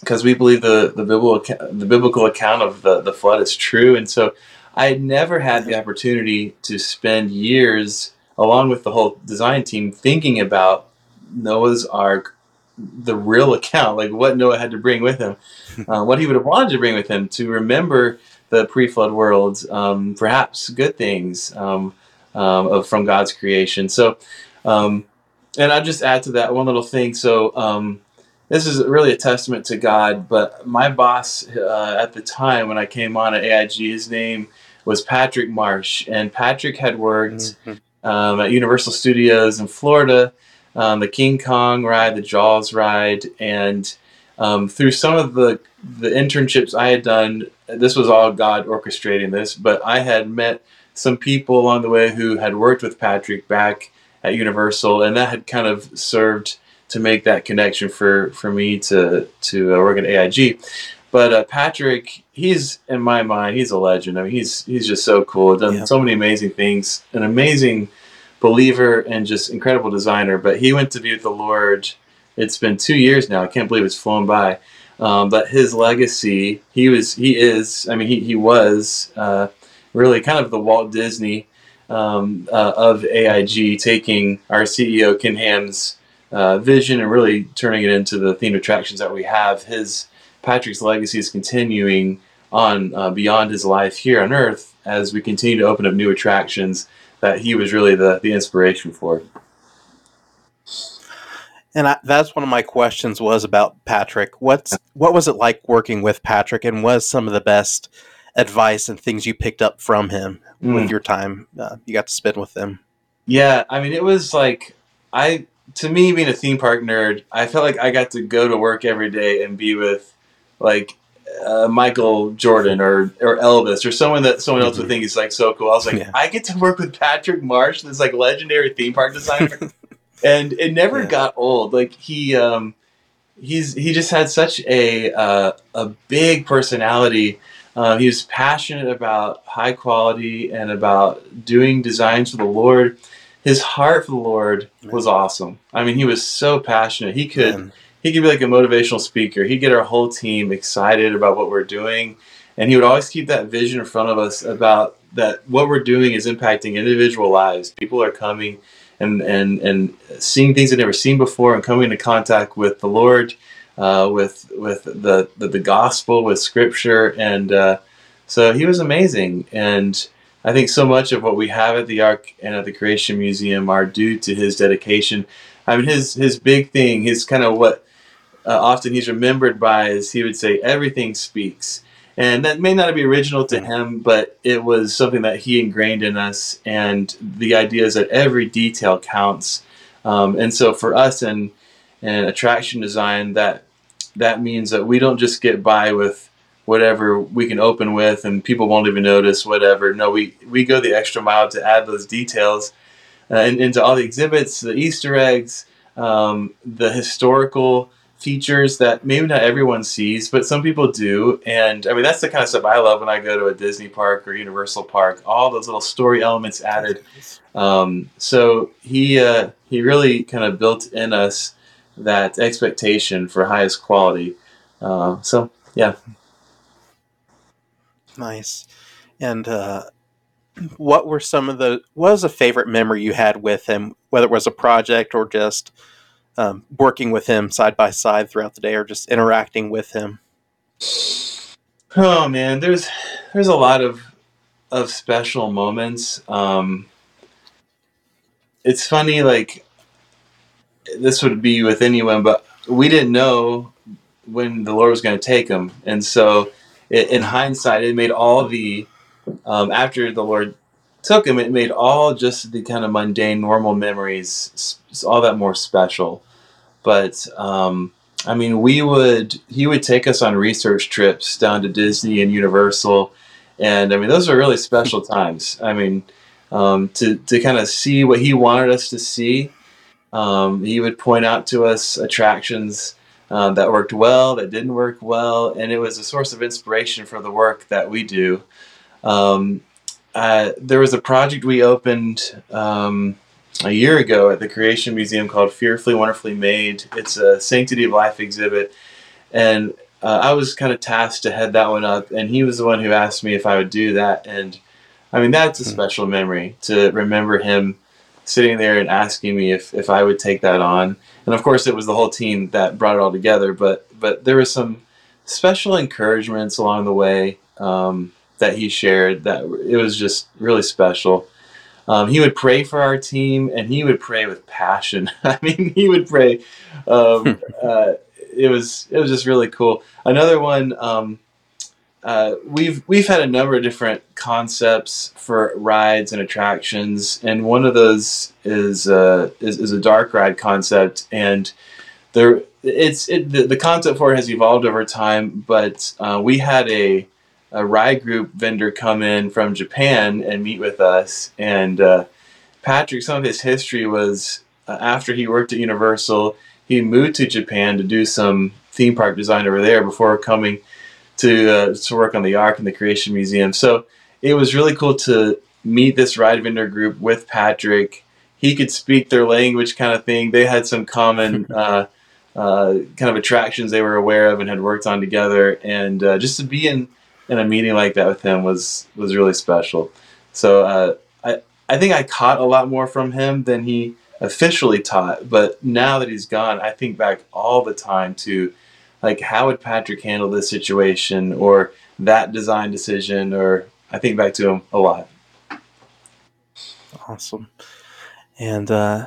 because we believe the the biblical the biblical account of the, the flood is true and so I had never had the opportunity to spend years along with the whole design team thinking about Noah's Ark the real account, like what Noah had to bring with him, *laughs* uh, what he would have wanted to bring with him to remember the pre-flood world, um, perhaps good things um, um, of, from God's creation. So, um, and I'll just add to that one little thing. So, um, this is really a testament to God. But my boss uh, at the time when I came on at AIG, his name was Patrick Marsh, and Patrick had worked mm-hmm. um, at Universal Studios in Florida um, the King Kong ride, the Jaws ride, and um, through some of the the internships I had done, this was all God orchestrating this, but I had met some people along the way who had worked with Patrick back at Universal, and that had kind of served to make that connection for for me to to uh, work at AIG. But uh, Patrick, he's in my mind, he's a legend. I mean, he's he's just so cool. Done yeah. so many amazing things. An amazing believer and just incredible designer. But he went to be with the Lord. It's been two years now. I can't believe it's flown by. Um, but his legacy, he was, he is. I mean, he he was uh, really kind of the Walt Disney um, uh, of AIG, taking our CEO Ken Ham's uh, vision and really turning it into the themed attractions that we have. His Patrick's legacy is continuing on uh, beyond his life here on Earth as we continue to open up new attractions that he was really the, the inspiration for. And I, that's one of my questions was about Patrick. What's what was it like working with Patrick, and was some of the best advice and things you picked up from him mm. with your time uh, you got to spend with him? Yeah, I mean, it was like I to me being a theme park nerd, I felt like I got to go to work every day and be with like uh, Michael Jordan or or Elvis or someone that someone else would mm-hmm. think is like so cool. I was like, yeah. I get to work with Patrick Marsh, this like legendary theme park designer, *laughs* and it never yeah. got old. Like he um, he's he just had such a uh, a big personality. Uh, he was passionate about high quality and about doing designs for the Lord. His heart for the Lord was awesome. I mean, he was so passionate. He could. Man he could be like a motivational speaker. He'd get our whole team excited about what we're doing. And he would always keep that vision in front of us about that what we're doing is impacting individual lives. People are coming and, and, and seeing things they've never seen before and coming into contact with the Lord, uh, with, with the, the, the, gospel, with scripture. And uh, so he was amazing. And I think so much of what we have at the Ark and at the Creation Museum are due to his dedication. I mean, his, his big thing, his kind of what uh, often he's remembered by is he would say, everything speaks. And that may not be original to him, but it was something that he ingrained in us. And the idea is that every detail counts. Um, and so for us in, in attraction design, that that means that we don't just get by with whatever we can open with and people won't even notice whatever. No, we, we go the extra mile to add those details uh, into all the exhibits, the Easter eggs, um, the historical features that maybe not everyone sees, but some people do. And I mean, that's the kind of stuff I love when I go to a Disney park or Universal park. All those little story elements added. Um, so he uh, he really kind of built in us that expectation for highest quality. Uh, so yeah, nice. And uh, what were some of the what was a favorite memory you had with him, whether it was a project or just um, working with him side by side throughout the day or just interacting with him? Oh man, there's there's a lot of of special moments. Um, it's funny, like this would be with anyone, but we didn't know when the Lord was going to take him, and so it, in hindsight, it made all the um, after the Lord took him, it made all just the kind of mundane, normal memories all that more special. But um, I mean, we would he would take us on research trips down to Disney and Universal, and I mean those are really special *laughs* times. I mean, um, to to kind of see what he wanted us to see. Um, he would point out to us attractions uh, that worked well, that didn't work well, and it was a source of inspiration for the work that we do. Um, uh, there was a project we opened um, a year ago at the Creation Museum called Fearfully Wonderfully Made. It's a Sanctity of Life exhibit, and uh, I was kind of tasked to head that one up, and he was the one who asked me if I would do that. And I mean, that's a hmm. special memory to remember him sitting there and asking me if, if I would take that on. And of course, it was the whole team that brought it all together. But but there was some special encouragements along the way um, that he shared that it was just really special. Um, he would pray for our team, and he would pray with passion. *laughs* I mean, he would pray. Um, uh, it was it was just really cool. Another one. Um, uh, we've we've had a number of different concepts for rides and attractions, and one of those is uh, is, is, a dark ride concept, and there it's it, the, the concept for it has evolved over time. But uh, we had a a ride group vendor come in from Japan and meet with us, and uh, Patrick, some of his history was uh, after he worked at Universal, he moved to Japan to do some theme park design over there before coming to uh, to work on the Ark and the Creation Museum. So it was really cool to meet this ride vendor group with Patrick. He could speak their language, kind of thing. They had some common *laughs* uh, uh, kind of attractions they were aware of and had worked on together, and uh, just to be in in a meeting like that with him was was really special. So uh, I I think I caught a lot more from him than he officially taught. But now that he's gone, I think back all the time to like how would Patrick handle this situation or that design decision or I think back to him a lot. Awesome. And uh,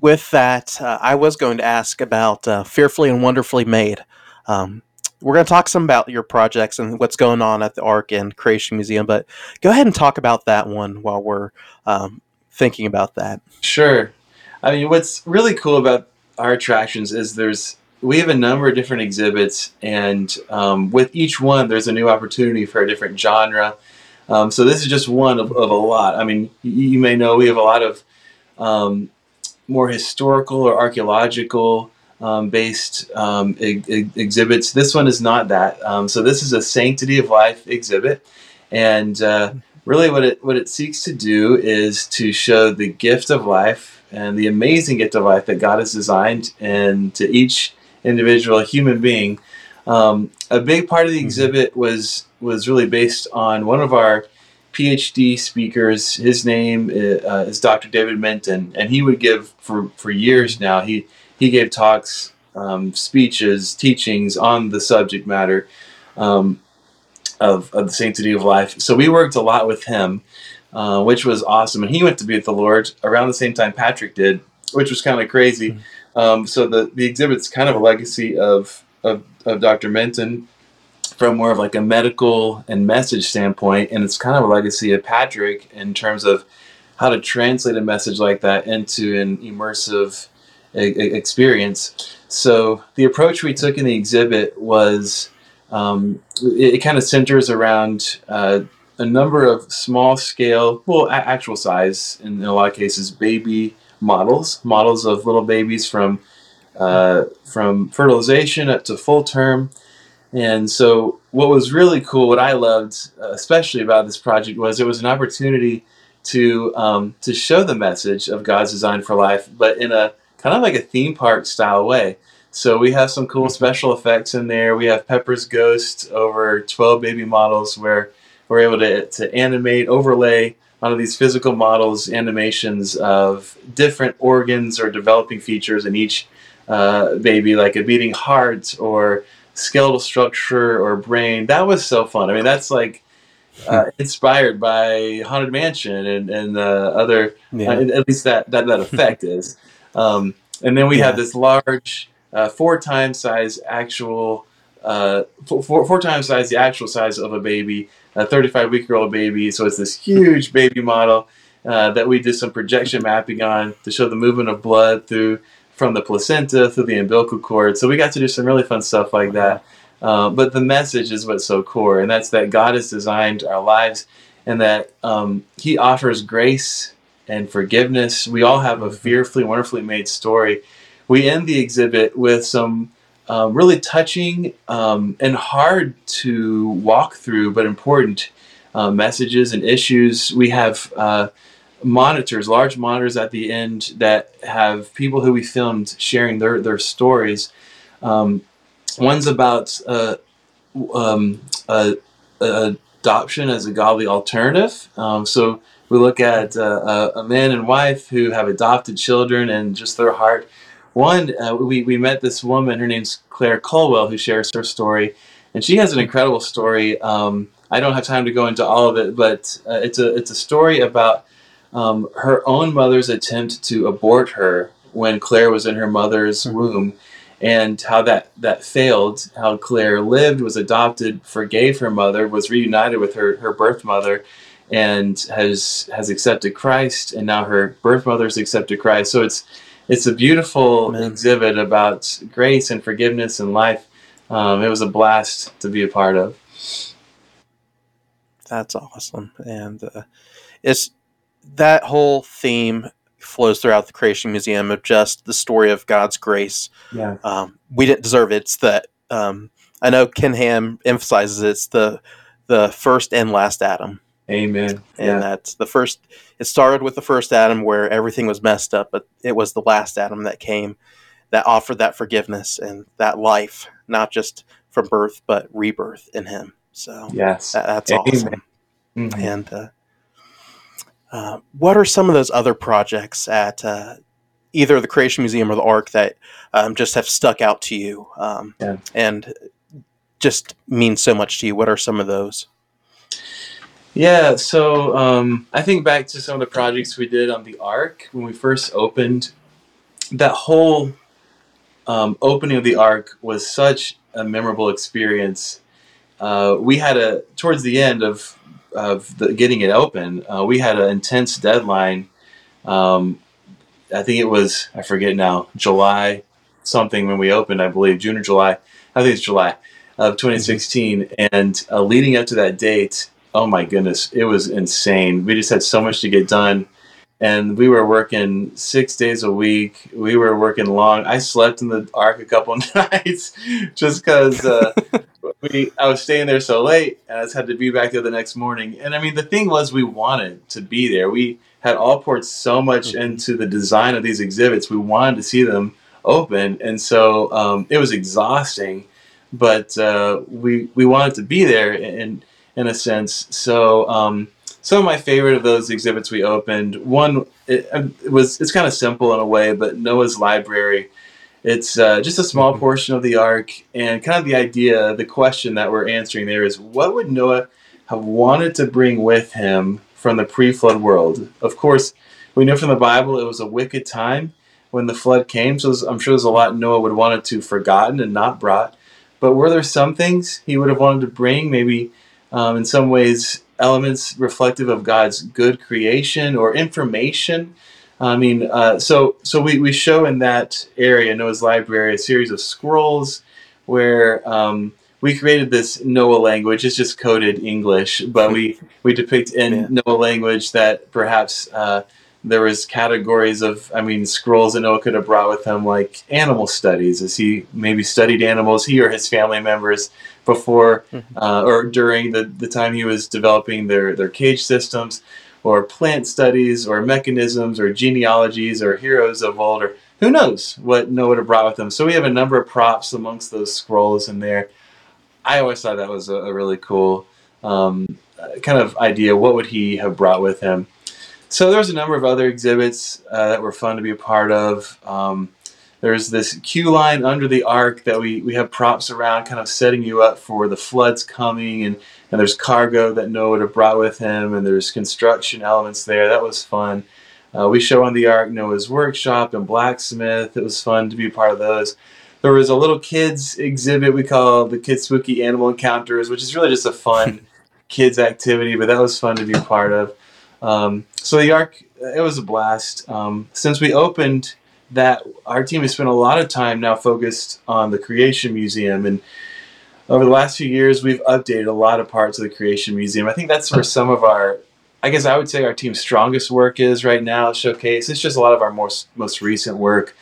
with that, uh, I was going to ask about uh, Fearfully and Wonderfully Made. Um, we're going to talk some about your projects and what's going on at the Ark and Creation Museum, but go ahead and talk about that one while we're um, thinking about that. Sure. I mean, what's really cool about our attractions is there's we have a number of different exhibits, and um, with each one, there's a new opportunity for a different genre. Um, so this is just one of, of a lot. I mean, you, you, may know we have a lot of um, more historical or archaeological um, based um, exhibits. This one is not that. Um, so this is a sanctity of life exhibit, and uh, really, what it what it seeks to do is to show the gift of life and the amazing gift of life that God has designed, and to each individual human being. Um, a big part of the mm-hmm. exhibit was was really based on one of our PhD speakers. His name is, uh, is Dr. David Menton, and he would give for for years now. He he gave talks, um, speeches, teachings on the subject matter um, of of the sanctity of life. So we worked a lot with him, uh, which was awesome. And he went to be with the Lord around the same time Patrick did, which was kind of crazy. Mm-hmm. Um, so the the exhibit's kind of a legacy of, of of Dr. Menton from more of like a medical and message standpoint, and it's kind of a legacy of Patrick in terms of how to translate a message like that into an immersive experience. So the approach we took in the exhibit was um, it, it kind of centers around uh, a number of small scale, well, a- actual size in, a lot of cases, baby models, models of little babies from uh, from fertilization up to full term. And so, what was really cool, what I loved uh, especially about this project, was it was an opportunity to um, to show the message of God's design for life, but in a kind of like a theme park style way. So we have some cool special effects in there. We have Pepper's Ghost over 12 baby models where we're able to, to animate, overlay of these physical models, animations of different organs or developing features in each uh, baby, like a beating heart or skeletal structure or brain. That was so fun. I mean, that's like uh, inspired by Haunted Mansion and and uh, other. Yeah. Uh, at least that that that effect is. Um, and then we yeah. have this large, uh, four times size actual, uh, four, four times size the actual size of a baby a 35 week year old baby. So it's this huge baby model uh, that we did some projection mapping on to show the movement of blood through from the placenta through the umbilical cord. So we got to do some really fun stuff like that. Uh, but the message is what's so core, and that's that God has designed our lives and that um, He offers grace and forgiveness. We all have a fearfully, wonderfully made story. We end the exhibit with some um, really touching um, and hard to walk through, but important uh, messages and issues. We have uh, monitors, large monitors at the end that have people who we filmed sharing their their stories. Um, one's about uh, um, adoption as a godly alternative. Um, so we look at uh, a, a, man and wife who have adopted children and just their heart. One, uh, we, we met this woman, her name's Claire Culwell, who shares her story, and she has an incredible story. Um, I don't have time to go into all of it, but uh, it's a it's a story about um, her own mother's attempt to abort her when Claire was in her mother's mm-hmm. womb, and how that that failed. How Claire lived, was adopted, forgave her mother, was reunited with her her birth mother, and has has accepted Christ, and now her birth mother has accepted Christ. So it's it's a beautiful Amen. exhibit about grace and forgiveness and life. Um, it was a blast to be a part of. That's awesome, and uh, it's that whole theme flows throughout the Creation Museum of just the story of God's grace. Yeah, um, we didn't deserve it. It's that um, I know Ken Ham emphasizes it's the the first and last Adam. Amen. And yeah. that's the first. It started with the first Adam where everything was messed up, but it was the last Adam that came that offered that forgiveness and that life, not just from birth but rebirth in Him. So yes, that, that's Amen. awesome. Mm-hmm. And uh, uh, what are some of those other projects at uh, either the Creation Museum or the Ark that um, just have stuck out to you um, yeah. and just mean so much to you? What are some of those? Yeah, so um, I think back to some of the projects we did on the Ark when we first opened. That whole um, opening of the Ark was such a memorable experience. Uh, we had a towards the end of of the, getting it open, uh, we had an intense deadline. Um, I think it was I forget now July something when we opened. I believe June or July. I think it's July of 2016. Mm-hmm. And uh, leading up to that date, oh my goodness, it was insane. We just had so much to get done. And we were working six days a week. We were working long. I slept in the ark a couple *laughs* nights just because uh, *laughs* we I was staying there so late, and I just had to be back there the next morning. And I mean, the thing was, we wanted to be there. We had all poured so much mm-hmm. into the design of these exhibits. We wanted to see them open, and so um, it was exhausting. But uh, we we wanted to be there, and in a sense. So um, some of my favorite of those exhibits we opened. One it, it was it's kind of simple in a way, but Noah's Library. It's uh, just a small *laughs* portion of the ark, and kind of the idea, the question that we're answering there is, what would Noah have wanted to bring with him from the pre-flood world? Of course, we know from the Bible it was a wicked time when the flood came. So I'm sure there's a lot Noah would wanted to forgotten and not brought. But were there some things he would have wanted to bring? Maybe um, in some ways elements reflective of God's good creation or information. I mean, uh, so so we, we show in that area, Noah's library, a series of scrolls where um, we created this Noah language. It's just coded English, but we, we depict in yeah. Noah language that perhaps uh, there was categories of, I mean, scrolls that Noah could have brought with him, like animal studies, as he maybe studied animals, he or his family members before mm-hmm. uh, or during the, the time he was developing their, their cage systems, or plant studies, or mechanisms, or genealogies, or heroes of old, or who knows what Noah would have brought with him. So we have a number of props amongst those scrolls in there. I always thought that was a, a really cool um, kind of idea. What would he have brought with him? So there's a number of other exhibits uh, that were fun to be a part of. Um, there's this queue line under the ark that we, we have props around, kind of setting you up for the floods coming, and, and there's cargo that Noah would have brought with him, and there's construction elements there. That was fun. Uh, we show on the ark Noah's workshop and blacksmith. It was fun to be part of those. There was a little kids exhibit we call the Kids Spooky Animal Encounters, which is really just a fun *laughs* kids activity, but that was fun to be part of. Um, so the ark, it was a blast. Um, since we opened that our team has spent a lot of time now focused on the Creation Museum. And over the last few years, we've updated a lot of parts of the Creation Museum. I think that's where some of our, I guess I would say our team's strongest work is right now, showcase. It's just a lot of our most, most recent work.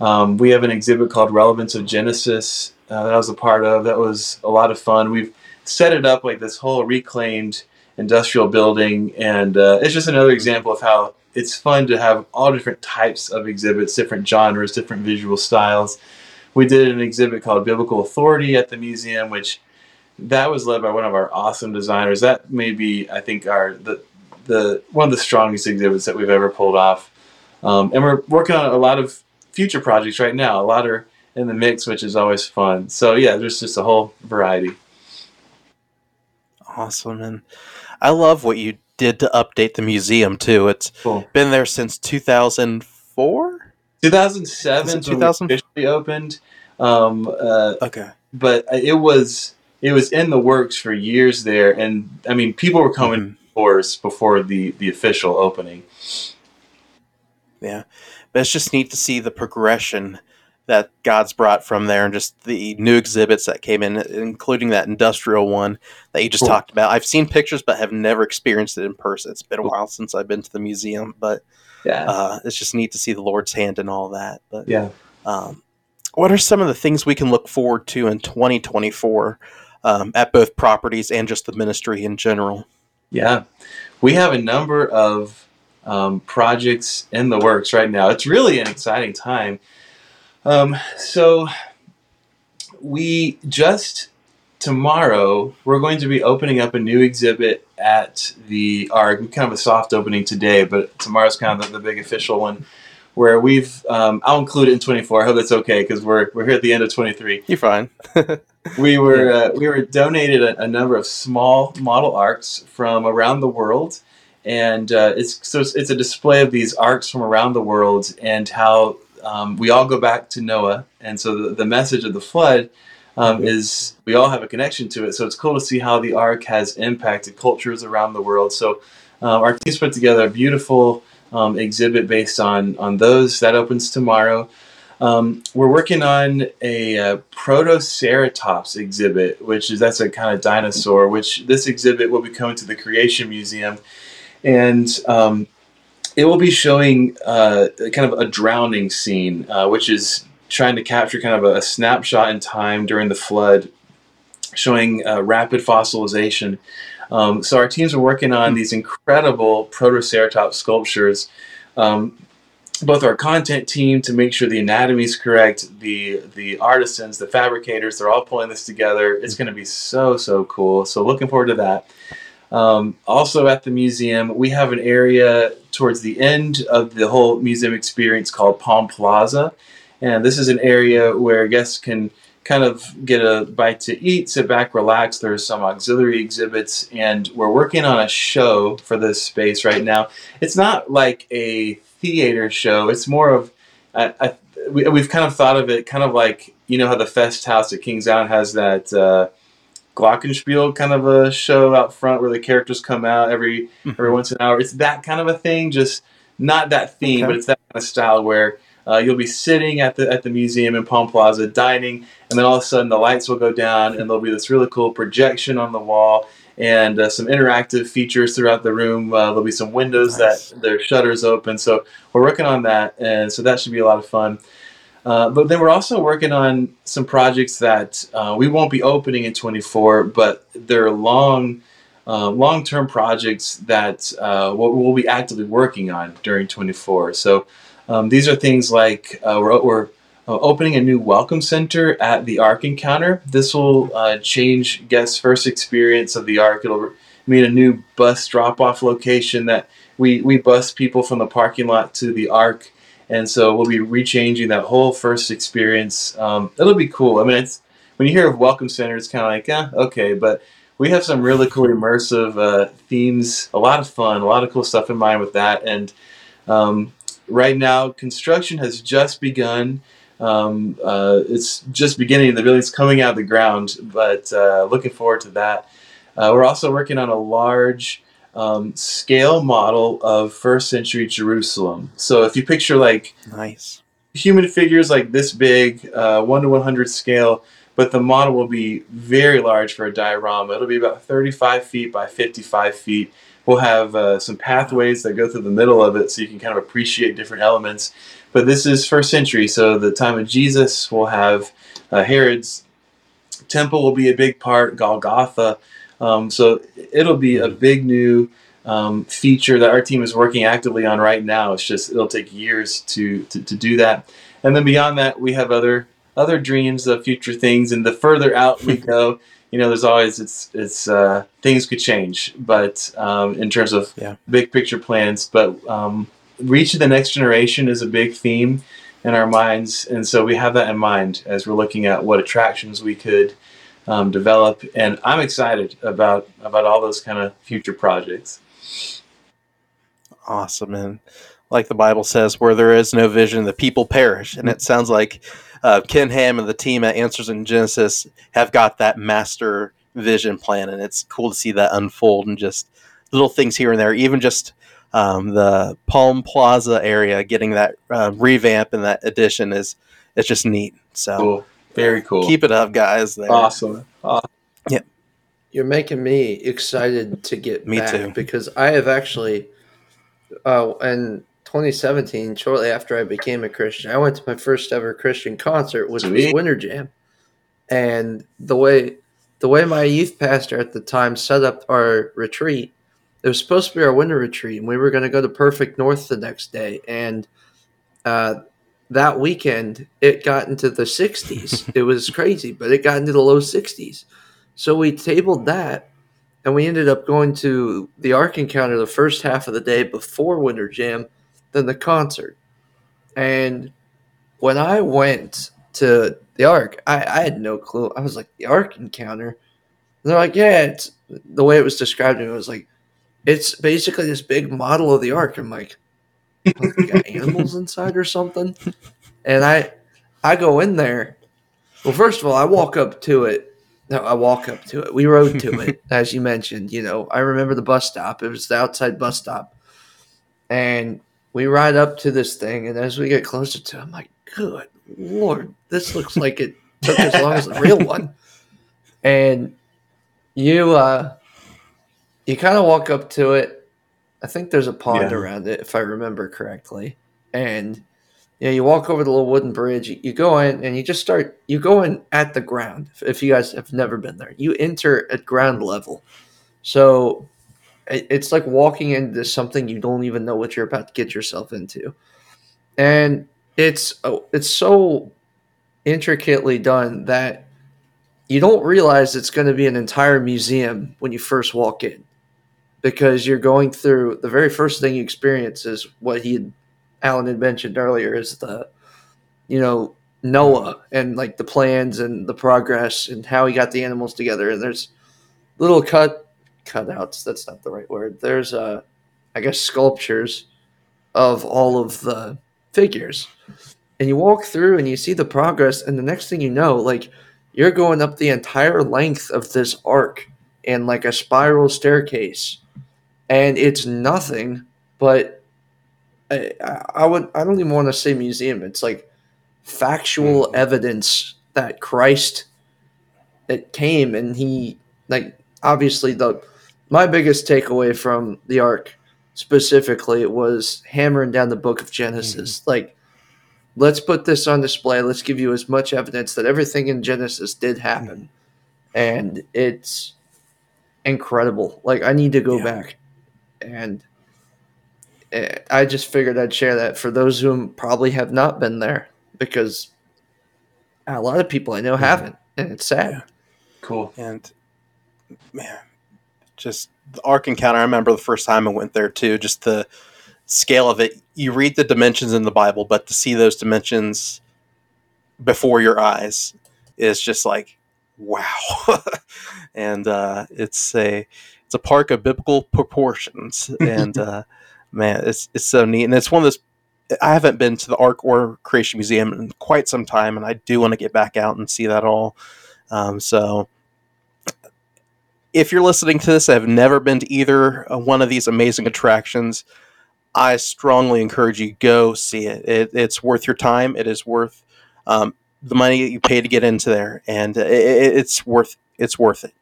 Um, we have an exhibit called Relevance of Genesis uh, that I was a part of. That was a lot of fun. We've set it up like this whole reclaimed industrial building, and uh, it's just another example of how it's fun to have all different types of exhibits, different genres, different visual styles. We did an exhibit called Biblical Authority at the museum, which that was led by one of our awesome designers. That may be, I think, our the the one of the strongest exhibits that we've ever pulled off. Um, and we're working on a lot of future projects right now. A lot are in the mix, which is always fun. So yeah, there's just a whole variety. Awesome, and I love what you did to update the museum too. It's Cool. been there since 2004. 2007 Is it when we 2000? officially opened, um, uh, Okay. but it was it was in the works for years there, and I mean people were coming Mhm. doors before the the official opening. Yeah, but it's just neat to see the progression that God's brought from there, and just the new exhibits that came in, including that industrial one that you just Cool. talked about. I've seen pictures, but have never experienced it in person. It's been a while since I've been to the museum, but Yeah, uh, it's just neat to see the Lord's hand in all that. But yeah. um, what are some of the things we can look forward to in 2024 um, at both properties and just the ministry in general? Yeah, we have a number of um, projects in the works right now. It's really an exciting time. Um, so, we just tomorrow we're going to be opening up a new exhibit at the Ark. Kind of a soft opening today, but tomorrow's kind of the, the big official one. Where we've, um, I'll include it in 24. I hope that's okay because we're, we're here at the end of 23 You're fine. *laughs* we were uh, we were donated a, a number of small model arks from around the world, and uh, it's so it's a display of these arks from around the world and how um, we all go back to Noah, and so the, the message of the flood. Um, is we all have a connection to it, so it's cool to see how the ark has impacted cultures around the world. So, uh, our team's put together a beautiful um, exhibit based on on those that opens tomorrow. Um, we're working on a uh, Protoceratops exhibit, which is that's a kind of dinosaur. Which this exhibit will be coming to the Creation Museum, and um, it will be showing uh, kind of a drowning scene, uh, which is trying to capture kind of a, snapshot in time during the flood, showing uh, rapid fossilization. Um, so our teams are working on these incredible Protoceratops sculptures. Um, both our content team to make sure the anatomy is correct, the the artisans, the fabricators, they're all pulling this together. It's going to be so so cool. So looking forward to that. Um, also at the museum, we have an area towards the end of the whole museum experience called Palm Plaza, and this is an area where guests can kind of get a bite to eat, sit back, relax. There's some auxiliary exhibits, and we're working on a show for this space right now. It's not like a theater show. It's more of we, we've kind of thought of it kind of like you know how the Festhaus at Kings Island has that uh, Glockenspiel kind of a show out front where the characters come out every every once in an hour. It's that kind of a thing, just not that theme, Okay. but it's that kind of style where uh, you'll be sitting at the at the museum in Palm Plaza dining, and then all of a sudden the lights will go down, and there'll be this really cool projection on the wall. And uh, some interactive features throughout the room. Uh, there'll be some windows Nice. that their shutters open. So we're working on that, and so that should be a lot of fun. Uh, but then we're also working on some projects that uh, we won't be opening in 24, but they're long, uh, long-term projects that uh, we'll, we'll be actively working on during 24. So um, these are things like uh, we're, we're uh, opening a new welcome center at the Ark Encounter. This will change guests' first experience of the Ark. It'll mean a new bus drop-off location that we we bus people from the parking lot to the Ark and so we'll be rechanging that whole first experience. Um, it'll be cool. I mean, it's when you hear of Welcome Center, it's kind of like, yeah, okay, but we have some really cool immersive uh, themes, a lot of fun, a lot of cool stuff in mind with that. And um, right now, construction has just begun. Um, uh, it's just beginning. The building's coming out of the ground, but uh, looking forward to that. Uh, we're also working on a large um, scale model of first century Jerusalem. So if you picture like Nice. human figures like this big, uh, one to one hundred scale, but the model will be very large for a diorama. It'll be about thirty five feet by fifty five feet. We'll have uh, some pathways that go through the middle of it, so you can kind of appreciate different elements. But this is first century, so the time of Jesus. We'll have uh, Herod's temple will be a big part. Golgotha. Um, so it'll be a big new um, feature that our team is working actively on right now. It's just it'll take years to, to, to do that. And then beyond that, we have other other dreams of future things. And the further out we *laughs* go, you know, there's always it's it's uh, things could change, but um, in terms of Yeah. big picture plans, but um, reaching the next generation is a big theme in our minds, and so we have that in mind as we're looking at what attractions we could um, develop. And I'm excited about about all those kind of future projects. Awesome. And like the Bible says, where there is no vision, the people perish. And it sounds like uh, Ken Ham and the team at Answers in Genesis have got that master vision plan. And it's cool to see that unfold and just little things here and there. Even just um, the Palm Plaza area getting that uh, revamp and that addition is it's just neat. So Cool, very cool, keep it up, guys. There. awesome. awesome. You're making me excited to get Me back too. because I have actually, uh, in 2017, shortly after I became a Christian, I went to my first ever Christian concert, which was Winter Jam, and the way the way my youth pastor at the time set up our retreat, it was supposed to be our winter retreat, and we were going to go to Perfect North the next day, and uh, that weekend it got into the 60s. *laughs* it was crazy, but it got into the low 60s. So we tabled that, and we ended up going to the Ark Encounter the first half of the day before Winter Jam, then the concert. And when I went to the Ark, I, I had no clue. I was like, the Ark Encounter? And they're like, yeah, it's the way it was described to me was like, it's basically this big model of the Ark. I'm like, "What, they got animals inside or something? And I I go in there. Well, first of all, I walk up to it. No, I walk up to it. We rode to it, *laughs* as you mentioned. You know, I remember the bus stop. It was the outside bus stop. And we ride up to this thing, and as we get closer to it, I'm like, good lord, this looks like it took as long as the real one. And you uh you kind of walk up to it. I think there's a pond Yeah. around it, if I remember correctly. And yeah, you walk over the little wooden bridge. You, you go in and you just start. You go in at the ground. If, if you guys have never been there, you enter at ground level. So it, it's like walking into something you don't even know what you're about to get yourself into, and it's oh, it's so intricately done that you don't realize it's going to be an entire museum when you first walk in because you're going through the very first thing you experience is what he had Allen had mentioned earlier is the you know Noah and like the plans and the progress and how he got the animals together. And there's little cut cutouts that's not the right word. There's uh I guess sculptures of all of the figures. And you walk through and you see the progress and the next thing you know like you're going up the entire length of this ark in like a spiral staircase and it's nothing but I, I would I don't even want to say museum it's like factual hmm. evidence that Christ it came and he like obviously the my biggest takeaway from the ark specifically was hammering down the book of Genesis. Hmm. Like let's put this on display let's give you as much evidence that everything in Genesis did happen. Hmm. And it's incredible. Like I need to go Yeah. back and eh, I just figured I'd share that for those who probably have not been there because a lot of people I know haven't and it's sad Yeah. Cool. And man, just the Ark Encounter. I remember the first time I went there too. Just the scale of it. You read the dimensions in the Bible, but to see those dimensions before your eyes is just like wow. *laughs* and uh, it's a it's a park of biblical proportions, *laughs* and uh, man, it's it's so neat. And it's one of those. I haven't been to the Ark or Creation Museum in quite some time, and I do want to get back out and see that all. Um, so, if you're listening to this, I've never been to either uh, one of these amazing attractions, I strongly encourage you go see it. it it's worth your time. It is worth um, the money that you pay to get into there, and it, it, it's worth it's worth it.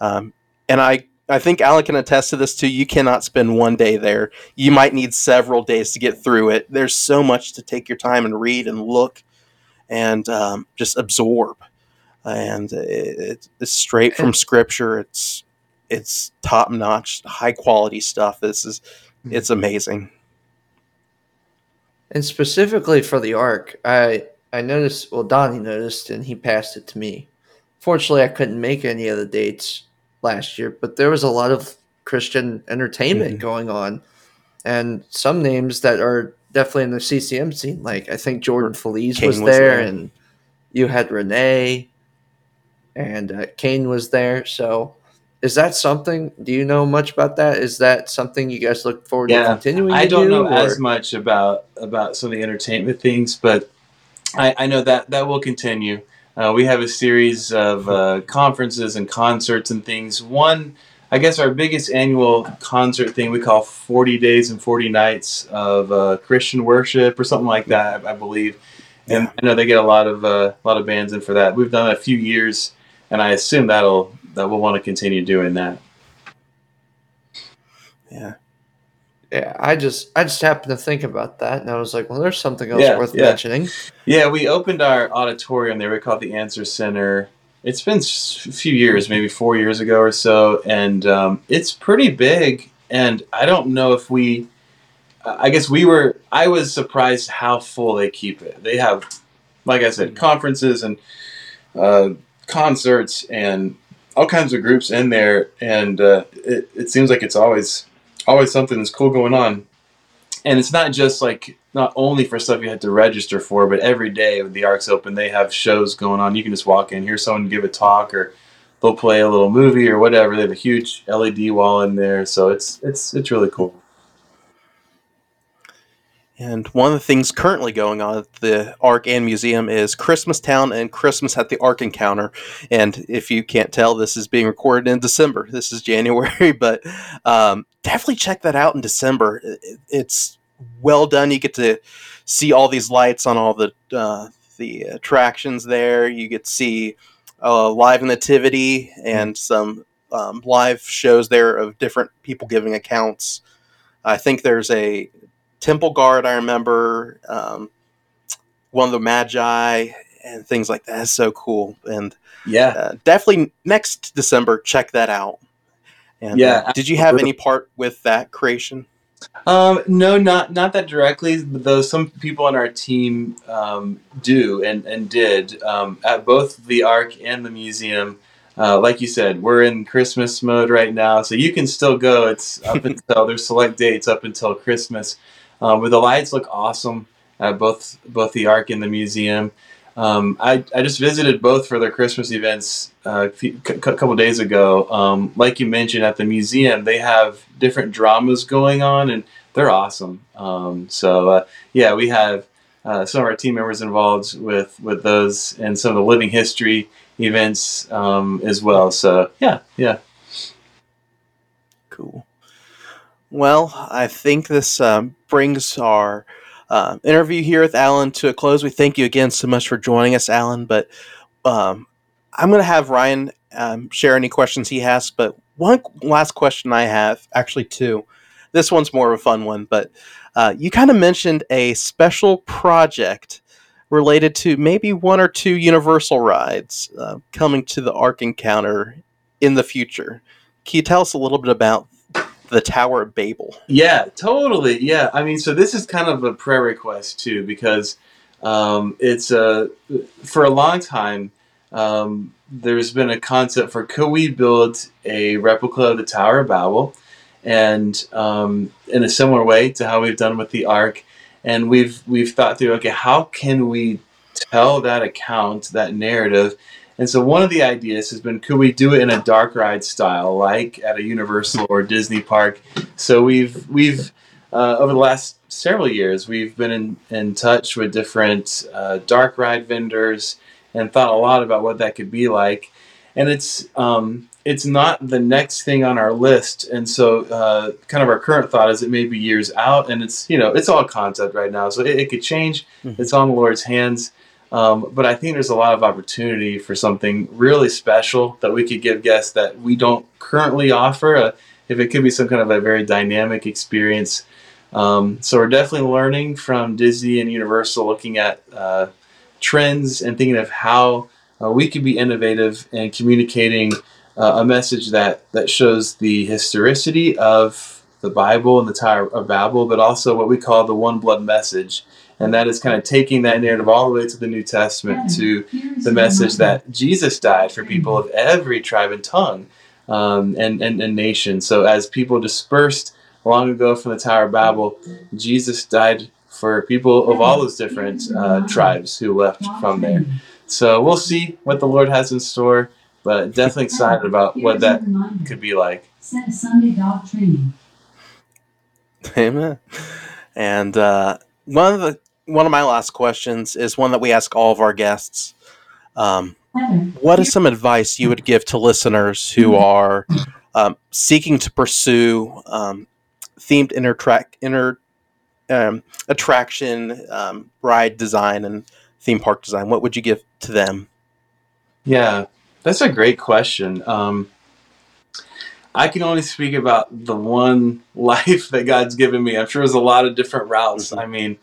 Um, and I I think Allen can attest to this too. You cannot spend one day there. You might need several days to get through it. There's so much to take your time and read and look and um, just absorb. And it, it's straight from scripture. It's it's top notch, high quality stuff. This is Hmm. it's amazing. And specifically for the ark, I I noticed. Well, Donnie noticed, and he passed it to me. Fortunately, I couldn't make any of the dates last year, but there was a lot of Christian entertainment Mhm. going on, and some names that are definitely in the CCM scene. Like I think Jordan Feliz CAIN was, was there, there. and you had Renee, and uh, CAIN was there. So. Is that something? Do you know much about that? Is that something you guys look forward Yeah, to continuing? I to don't do, know or- as much about about some of the entertainment things, but I, I know that that will continue. Uh, we have a series of uh, conferences and concerts and things. One, I guess, our biggest annual concert thing we call "40 Days and 40 Nights of uh, Christian Worship" or something like that, I, I believe. And Yeah. I know they get a lot of uh, a lot of bands in for that. We've done it a few years, and I assume that'll that we'll want to continue doing that. Yeah. Yeah, I just I just happened to think about that, and I was like, well, there's something else Yeah, worth yeah. mentioning. Yeah, we opened our auditorium there. We call it the Answer Center. It's been a few years, maybe four years ago or so, and um, it's pretty big. And I don't know if we, I guess we were, I was surprised how full they keep it. They have, like I said, conferences and uh, concerts and all kinds of groups in there, and uh, it, it seems like it's always, always something that's cool going on and it's not just like not only for stuff you had to register for, but every day the Ark's open, they have shows going on. You can just walk in, hear someone give a talk, or they'll play a little movie or whatever. They have a huge LED wall in there, so it's it's it's really cool. And one of the things currently going on at the Ark and Museum is Christmas Town and Christmas at the Ark Encounter. And if you can't tell, this is being recorded in December. This is *laughs* January, but um, definitely check that out in December. It's well done. You get to see all these lights on all the uh, the attractions there. You get to see uh, live nativity and some um, live shows there of different people giving accounts. I think there's a temple guard i remember um, one of the magi and things like that is so cool and Yeah, uh, definitely next december check that out and Yeah, uh, did you have any part with that creation Um, no, not not that directly. Though some people on our team um, do and and did um, at both the Ark and the museum. Uh, like you said, we're in Christmas mode right now, so you can still go. It's up *laughs* until there's select dates up until Christmas, um, but the lights look awesome at both both the Ark and the museum. Um, I, I just visited both for their Christmas events uh, a couple days ago. Um, like you mentioned, at the museum, they have different dramas going on, and they're awesome. Um, so uh, yeah, we have uh, some of our team members involved with with those and some of the living history events um, as well. So yeah, yeah, cool well i think this um, brings our uh, interview here with allen to a close. We thank you again so much for joining us allen but um, i'm going to have ryan um, share any questions he has but one last question i have actually two. This one's more of a fun one but uh, you kind of mentioned a special project related to maybe one or two universal rides uh, coming to the ark encounter in the future. Can you tell us a little bit about the tower of babel Yeah, totally. Yeah, I mean, so this is kind of a prayer request too, because um, it's uh, for a long time. Um, there's been a concept for could we build a replica of the Tower of Babel, and um, in a similar way to how we've done with the Ark, and we've we've thought through okay, how can we tell that account, that narrative. And so one of the ideas has been, could we do it in a dark ride style, like at a Universal or Disney park? So we've we've uh, over the last several years we've been in, in touch with different uh, dark ride vendors and thought a lot about what that could be like. And it's um, it's not the next thing on our list. And so uh, kind of our current thought is it may be years out, and it's you know it's all concept right now, so it, it could change. Mhm. It's on the Lord's hands. Um, but I think there's a lot of opportunity for something really special that we could give guests that we don't currently offer. Uh, if it could be some kind of a very dynamic experience. Um, so we're definitely learning from Disney and Universal, looking at uh, trends and thinking of how uh, we could be innovative and communicating uh, a message that that shows the historicity of the Bible and the Tower of Babel, but also what we call the one blood message, and that is kind of taking that narrative all the way to the New Testament to the message that Jesus died for people of every tribe and tongue um, and, and and nation. So as people dispersed long ago from the Tower of Babel, Jesus died for people of all those different uh, tribes who left from there. So we'll see what the Lord has in store, but definitely excited about what that could be like. Set Sunday dog training. Amen. And uh, one of the one of my last questions is one that we ask all of our guests. Um, what is some advice you would give to listeners who are um, seeking to pursue um, themed intertrack inter um, attraction um, ride design and theme park design? What would you give to them? Yeah, that's a great question. Um, I can only speak about the one *laughs* life that God's given me. I'm sure there's a lot of different routes. Mhm. I mean,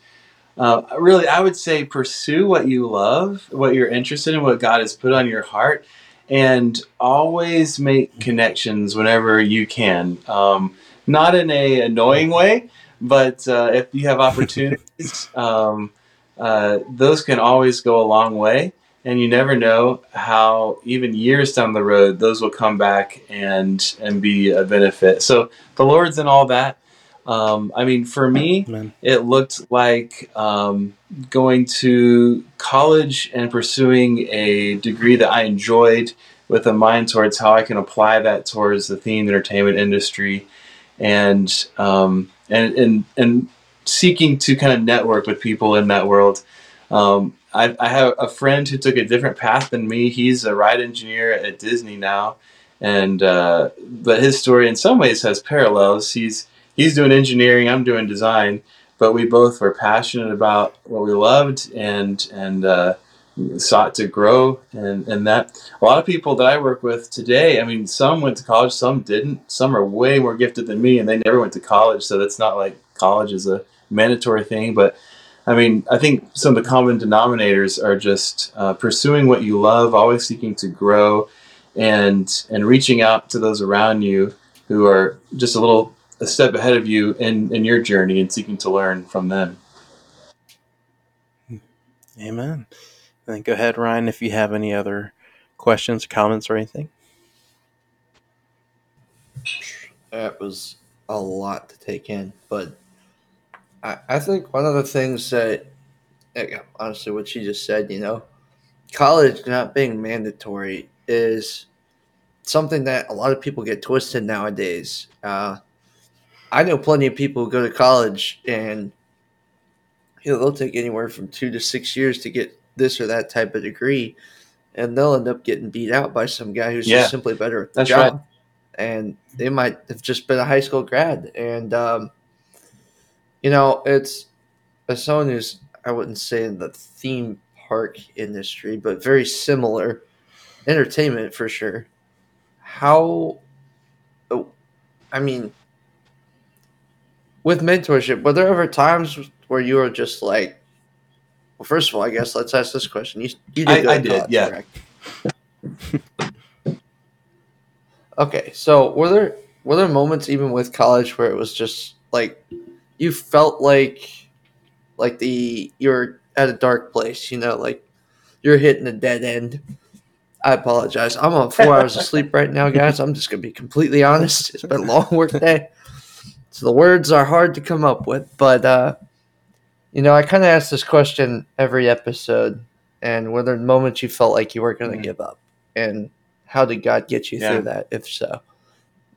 uh, really, I would say pursue what you love, what you're interested in, what God has put on your heart, and always make connections whenever you can. Um, not in a annoying way, but uh, if you have opportunities, *laughs* um, uh, those can always go a long way and you never know how even years down the road those will come back and and be a benefit so the lord's in all that um, i mean for me Amen. it looked like um, going to college and pursuing a degree that i enjoyed with a mind towards how i can apply that towards the themed entertainment industry and um, and and and seeking to kind of network with people in that world um, I, I have a friend who took a different path than me. He's a ride engineer at Disney now, and uh, but his story in some ways has parallels. He's he's doing engineering. I'm doing design, but we both were passionate about what we loved and and uh, sought to grow. And and that a lot of people that I work with today. I mean, some went to college, some didn't. Some are way more gifted than me, and they never went to college. So that's not like college is a mandatory thing, but I mean, I think some of the common denominators are just uh, pursuing what you love, always seeking to grow, and and reaching out to those around you who are just a little a step ahead of you in in your journey and seeking to learn from them. Amen. Then go ahead, Ryan, if you have any other questions, comments, or anything. That was a lot to take in, but I, I think one of the things that, honestly, what she just said, you know, college not being mandatory is something that a lot of people get twisted nowadays. Uh, I know plenty of people who go to college and you know they'll take anywhere from two to six years to get this or that type of degree, and they'll end up getting beat out by some guy who's Yeah, just simply better at the that's job right. and they might have just been a high school grad. And um, you know, it's as someone who's I wouldn't say in the theme park industry, but very similar entertainment for sure. How, oh, I mean, with mentorship, were there ever times where you were just like, well, first of all, I guess let's ask this question. You, you did I- I did, yeah. Okay, so were there were there moments even with college where it was just like you felt like like the you're at a dark place, you know, like you're hitting a dead end. I apologize. I'm on four hours of sleep right now, guys. I'm just gonna be completely honest. It's been a long work day. So the words are hard to come up with, but uh you know, I kind of ask this question every episode, and were there moments you felt like you were going to Mhm. give up, and how did God get you Yeah. through that? If so,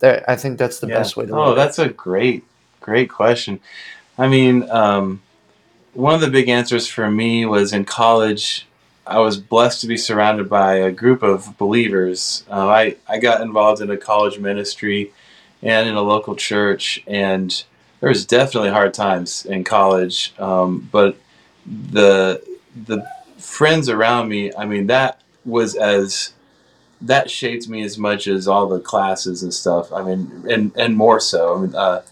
there, I think that's the Yeah. best way to. Oh, look at that's a great, great question. I mean, um, one of the big answers for me was in college. I was blessed to be surrounded by a group of believers. Uh, I I got involved in a college ministry and in a local church, and there was definitely hard times in college. Um, but the the friends around me, I mean, that was as that shaped me as much as all the classes and stuff. I mean, and and more so. I mean, uh,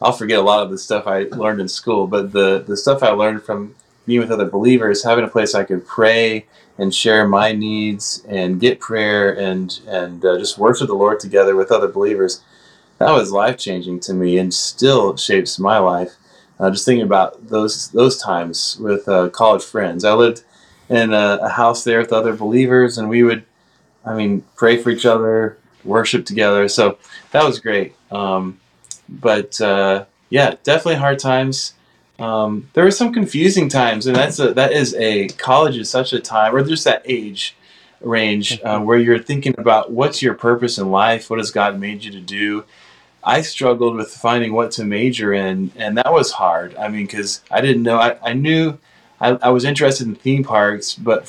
I'll forget a lot of the stuff I learned in school, but the the stuff I learned from being with other believers, having a place I could pray and share my needs and get prayer and and uh, just worship the Lord together with other believers. That was life changing to me and still shapes my life. Uh, just thinking about those those times with uh, college friends. I lived in a, a house there with other believers, and we would, I mean, pray for each other, worship together. So that was great. Um, but uh, yeah, definitely hard times. Um, there were some confusing times, and that's a, that is a college is such a time, or just that age range uh, where you're thinking about what's your purpose in life, what has God made you to do. I struggled with finding what to major in, and that was hard. I mean, because I didn't know. I, I knew I, I was interested in theme parks, but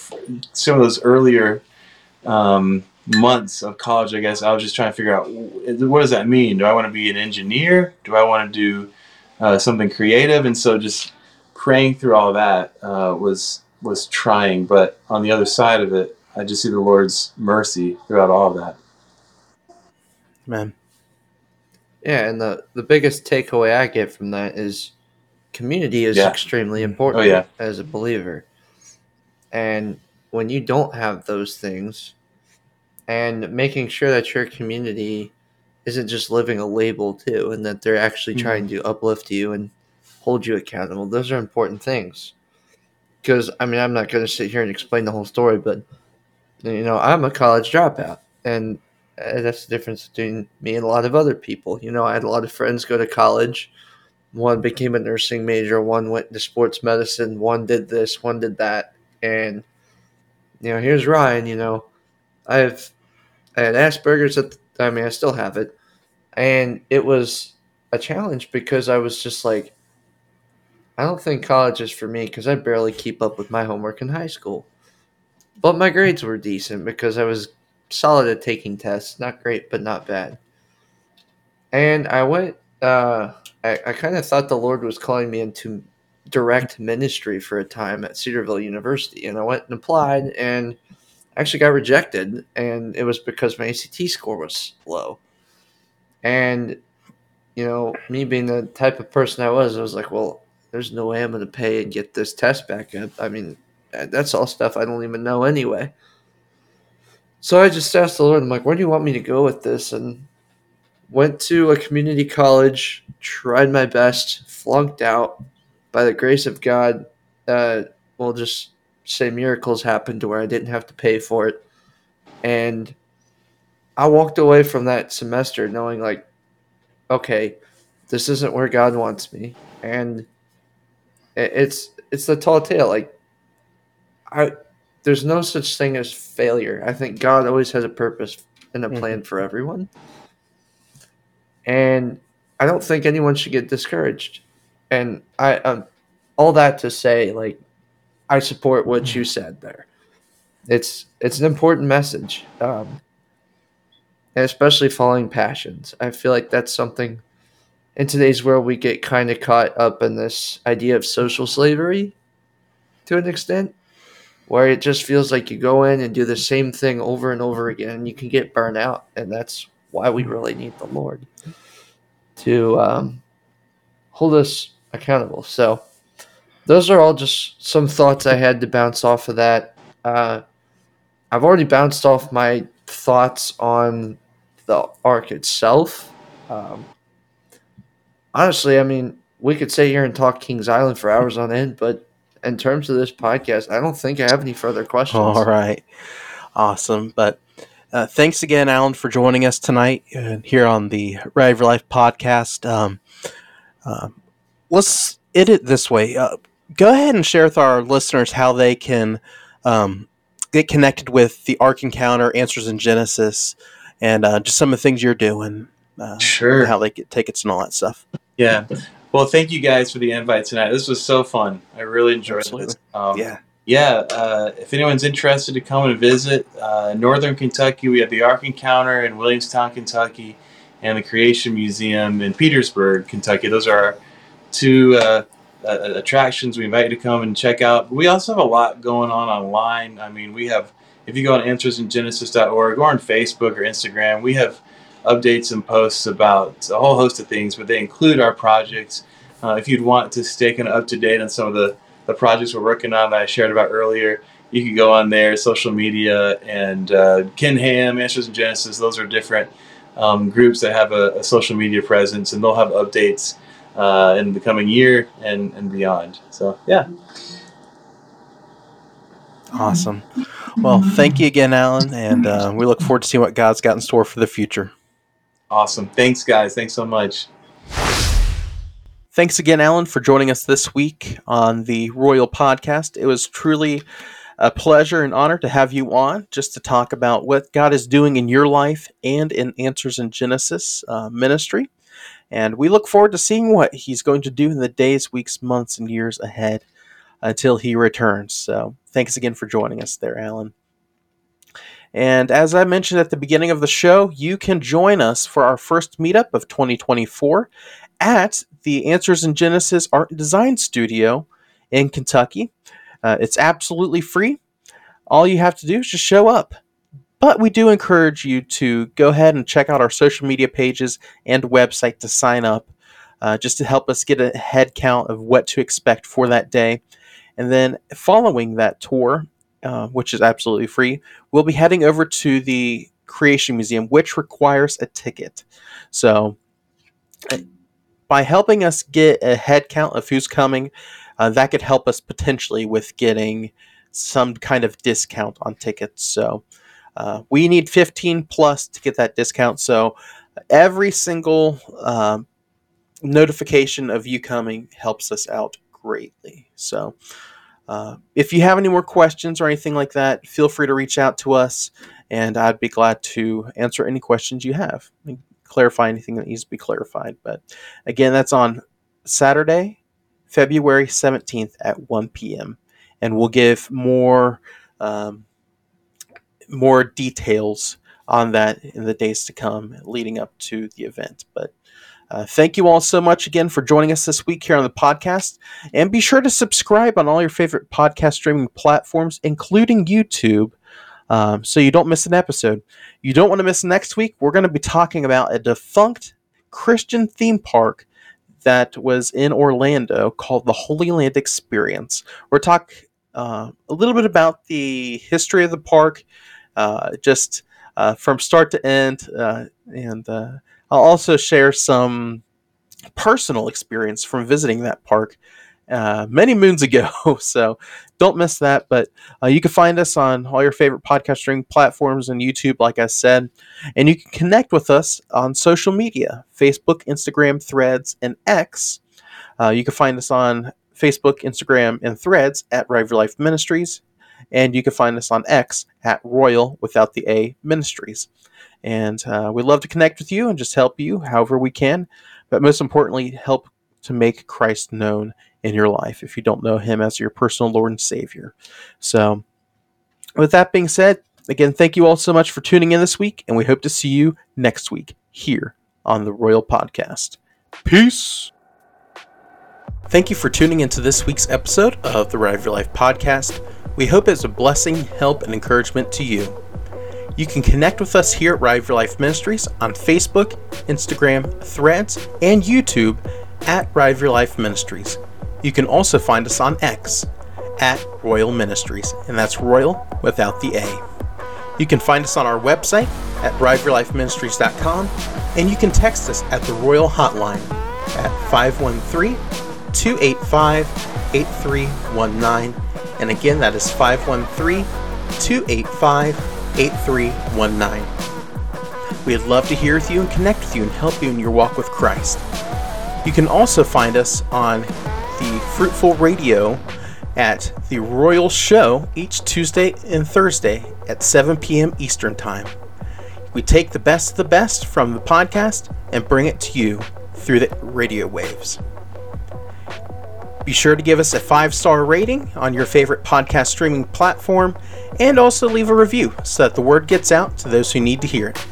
some of those earlier um, months of college, I guess I was just trying to figure out what does that mean. Do I want to be an engineer? Do I want to do uh, something creative? And so just praying through all that uh, was was trying. But on the other side of it, I just see the Lord's mercy throughout all of that. Man. Yeah, and the the biggest takeaway I get from that is community is Yeah. extremely important Oh, yeah. as a believer. And when you don't have those things and making sure that your community isn't just living a label too and that they're actually Mhm. trying to uplift you and hold you accountable. Those are important things. Because I mean, I'm not going to sit here and explain the whole story, but you know, I'm a college dropout and uh, that's the difference between me and a lot of other people. You know, I had a lot of friends go to college. One became a nursing major, one went to sports medicine, one did this, one did that. And, you know, here's Ryan, you know, I've, I had Asperger's at the, I mean, I still have it. And it was a challenge because I was just like, I don't think college is for me because I barely keep up with my homework in high school. But my grades were decent because I was solid at taking tests. Not great, but not bad. And I went, uh, I, I kind of thought the Lord was calling me into direct ministry for a time at Cedarville University. And I went and applied and actually got rejected. And it was because my ACT score was low. And, you know, me being the type of person I was, I was like, well, there's no way I'm going to pay and get this test back up. I mean, that's all stuff I don't even know anyway. So I just asked the Lord, I'm like, where do you want me to go with this? And went to a community college, tried my best, flunked out. By the grace of God, uh, we'll just say miracles happened to where I didn't have to pay for it. And I walked away from that semester knowing, like, okay, this isn't where God wants me. And it's it's the tall tale. Like, I there's no such thing as failure. I think God always has a purpose and a plan for everyone. And I don't think anyone should get discouraged. And I um, all that to say like I support what you said there. It's it's an important message. Um, and especially following passions. I feel like that's something in today's world we get kind of caught up in this idea of social slavery to an extent where it just feels like you go in and do the same thing over and over again and you can get burned out and that's why we really need the lord to um, hold us accountable. So those are all just some thoughts i had to bounce off of that. Uh, i've already bounced off my thoughts on the Ark itself. Um, honestly i mean we could sit here and talk Kings Island for hours on end but in terms of this podcast, I don't think I have any further questions. All right. Awesome. But uh, thanks again, Allen, for joining us tonight uh, here on the Ride Your Life podcast. Um, uh, let's end it this way. Uh, go ahead and share with our listeners how they can um, get connected with the Ark Encounter, Answers in Genesis, and uh, just some of the things you're doing. Uh, Sure. How they get tickets and all that stuff. Yeah. Well, thank you guys for the invite tonight. This was so fun. I really enjoyed Absolutely. it. Um, Yeah. Yeah. Uh, if anyone's interested to come and visit uh, Northern Kentucky, we have the Ark Encounter in Williamstown, Kentucky, and the Creation Museum in Petersburg, Kentucky. Those are our two uh, uh, attractions we invite you to come and check out. We also have a lot going on online. I mean, we have, if you go on answersingenesis.org or on Facebook or Instagram, we have updates and posts about a whole host of things, but they include our projects. Uh, if you'd want to stay kind of up to date on some of the, the projects we're working on that I shared about earlier, you can go on there, social media, and uh, Ken Ham, Answers in Genesis. Those are different um, groups that have a, a, social media presence, and they'll have updates uh, in the coming year and, and beyond. So, yeah. Awesome. Well, thank you again, Allen, and uh, we look forward to seeing what God's got in store for the future. Awesome. Thanks, guys. Thanks so much. Thanks again, Allen, for joining us this week on the ROYL Podcast. It was truly a pleasure and honor to have you on just to talk about what God is doing in your life and in Answers in Genesis uh, ministry. And we look forward to seeing what He's going to do in the days, weeks, months, and years ahead until He returns. So thanks again for joining us there, Allen. And as I mentioned at the beginning of the show, you can join us for our first meetup of 2024 at the Answers in Genesis Art and Design Studio in Kentucky. Uh, it's absolutely free. All you have to do is just show up. But we do encourage you to go ahead and check out our social media pages and website to sign up, uh, just to help us get a head count of what to expect for that day. And then following that tour, uh, which is absolutely free, we'll be heading over to the Creation Museum, which requires a ticket. So, uh, by helping us get a head count of who's coming, uh, that could help us potentially with getting some kind of discount on tickets. So uh, we need 15 plus to get that discount. So every single um, notification of you coming helps us out greatly. So uh, if you have any more questions or anything like that, feel free to reach out to us, and I'd be glad to answer any questions you have and clarify anything that needs to be clarified. But again, that's on Saturday, February 17th at 1 p.m. And we'll give more um, more details on that in the days to come leading up to the event. But uh, thank you all so much again for joining us this week here on the podcast. And be sure to subscribe on all your favorite podcast streaming platforms, including YouTube, um, so you don't miss an episode. You don't want to miss next week. We're going to be talking about a defunct Christian theme park that was in Orlando called the Holy Land Experience. We're talk uh, a little bit about the history of the park, uh, just uh, from start to end, uh, and uh, I'll also share some personal experience from visiting that park uh, many moons ago. *laughs* so don't miss that. But uh, you can find us on all your favorite podcast streaming platforms and YouTube, like I said. And you can connect with us on social media Facebook, Instagram, Threads, and X. Uh, you can find us on Facebook, Instagram, and Threads at Ride of Your Life Ministries. And you can find us on X at ROYL without the A Ministries. And uh, we'd love to connect with you and just help you however we can. But most importantly, help to make Christ known in your life if you don't know Him as your personal Lord and Savior. So, with that being said, again, thank you all so much for tuning in this week, and we hope to see you next week here on the ROYL Podcast. Peace. Thank you for tuning into this week's episode of the Ride of Your Life podcast. We hope it's a blessing, help, and encouragement to you. You can connect with us here at Ride of Your Life Ministries on Facebook, Instagram, Threads, and YouTube at Ride of Your Life Ministries. You can also find us on X at ROYL Ministries, and that's ROYL without the A. You can find us on our website at rideofyourlifeministries.com, and you can text us at the ROYL Hotline at 513 285 8319. And again, that is 513 285 8319. We'd love to hear with you and connect with you and help you in your walk with Christ. You can also find us on the Fruitful Radio at the ROYL Show each Tuesday and Thursday at 7 p.m. Eastern Time. We take the best of the best from the podcast and bring it to you through the radio waves. Be sure to give us a five star rating on your favorite podcast streaming platform and also leave a review so that the word gets out to those who need to hear it.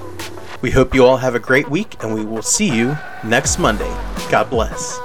We hope you all have a great week and we will see you next Monday. God bless.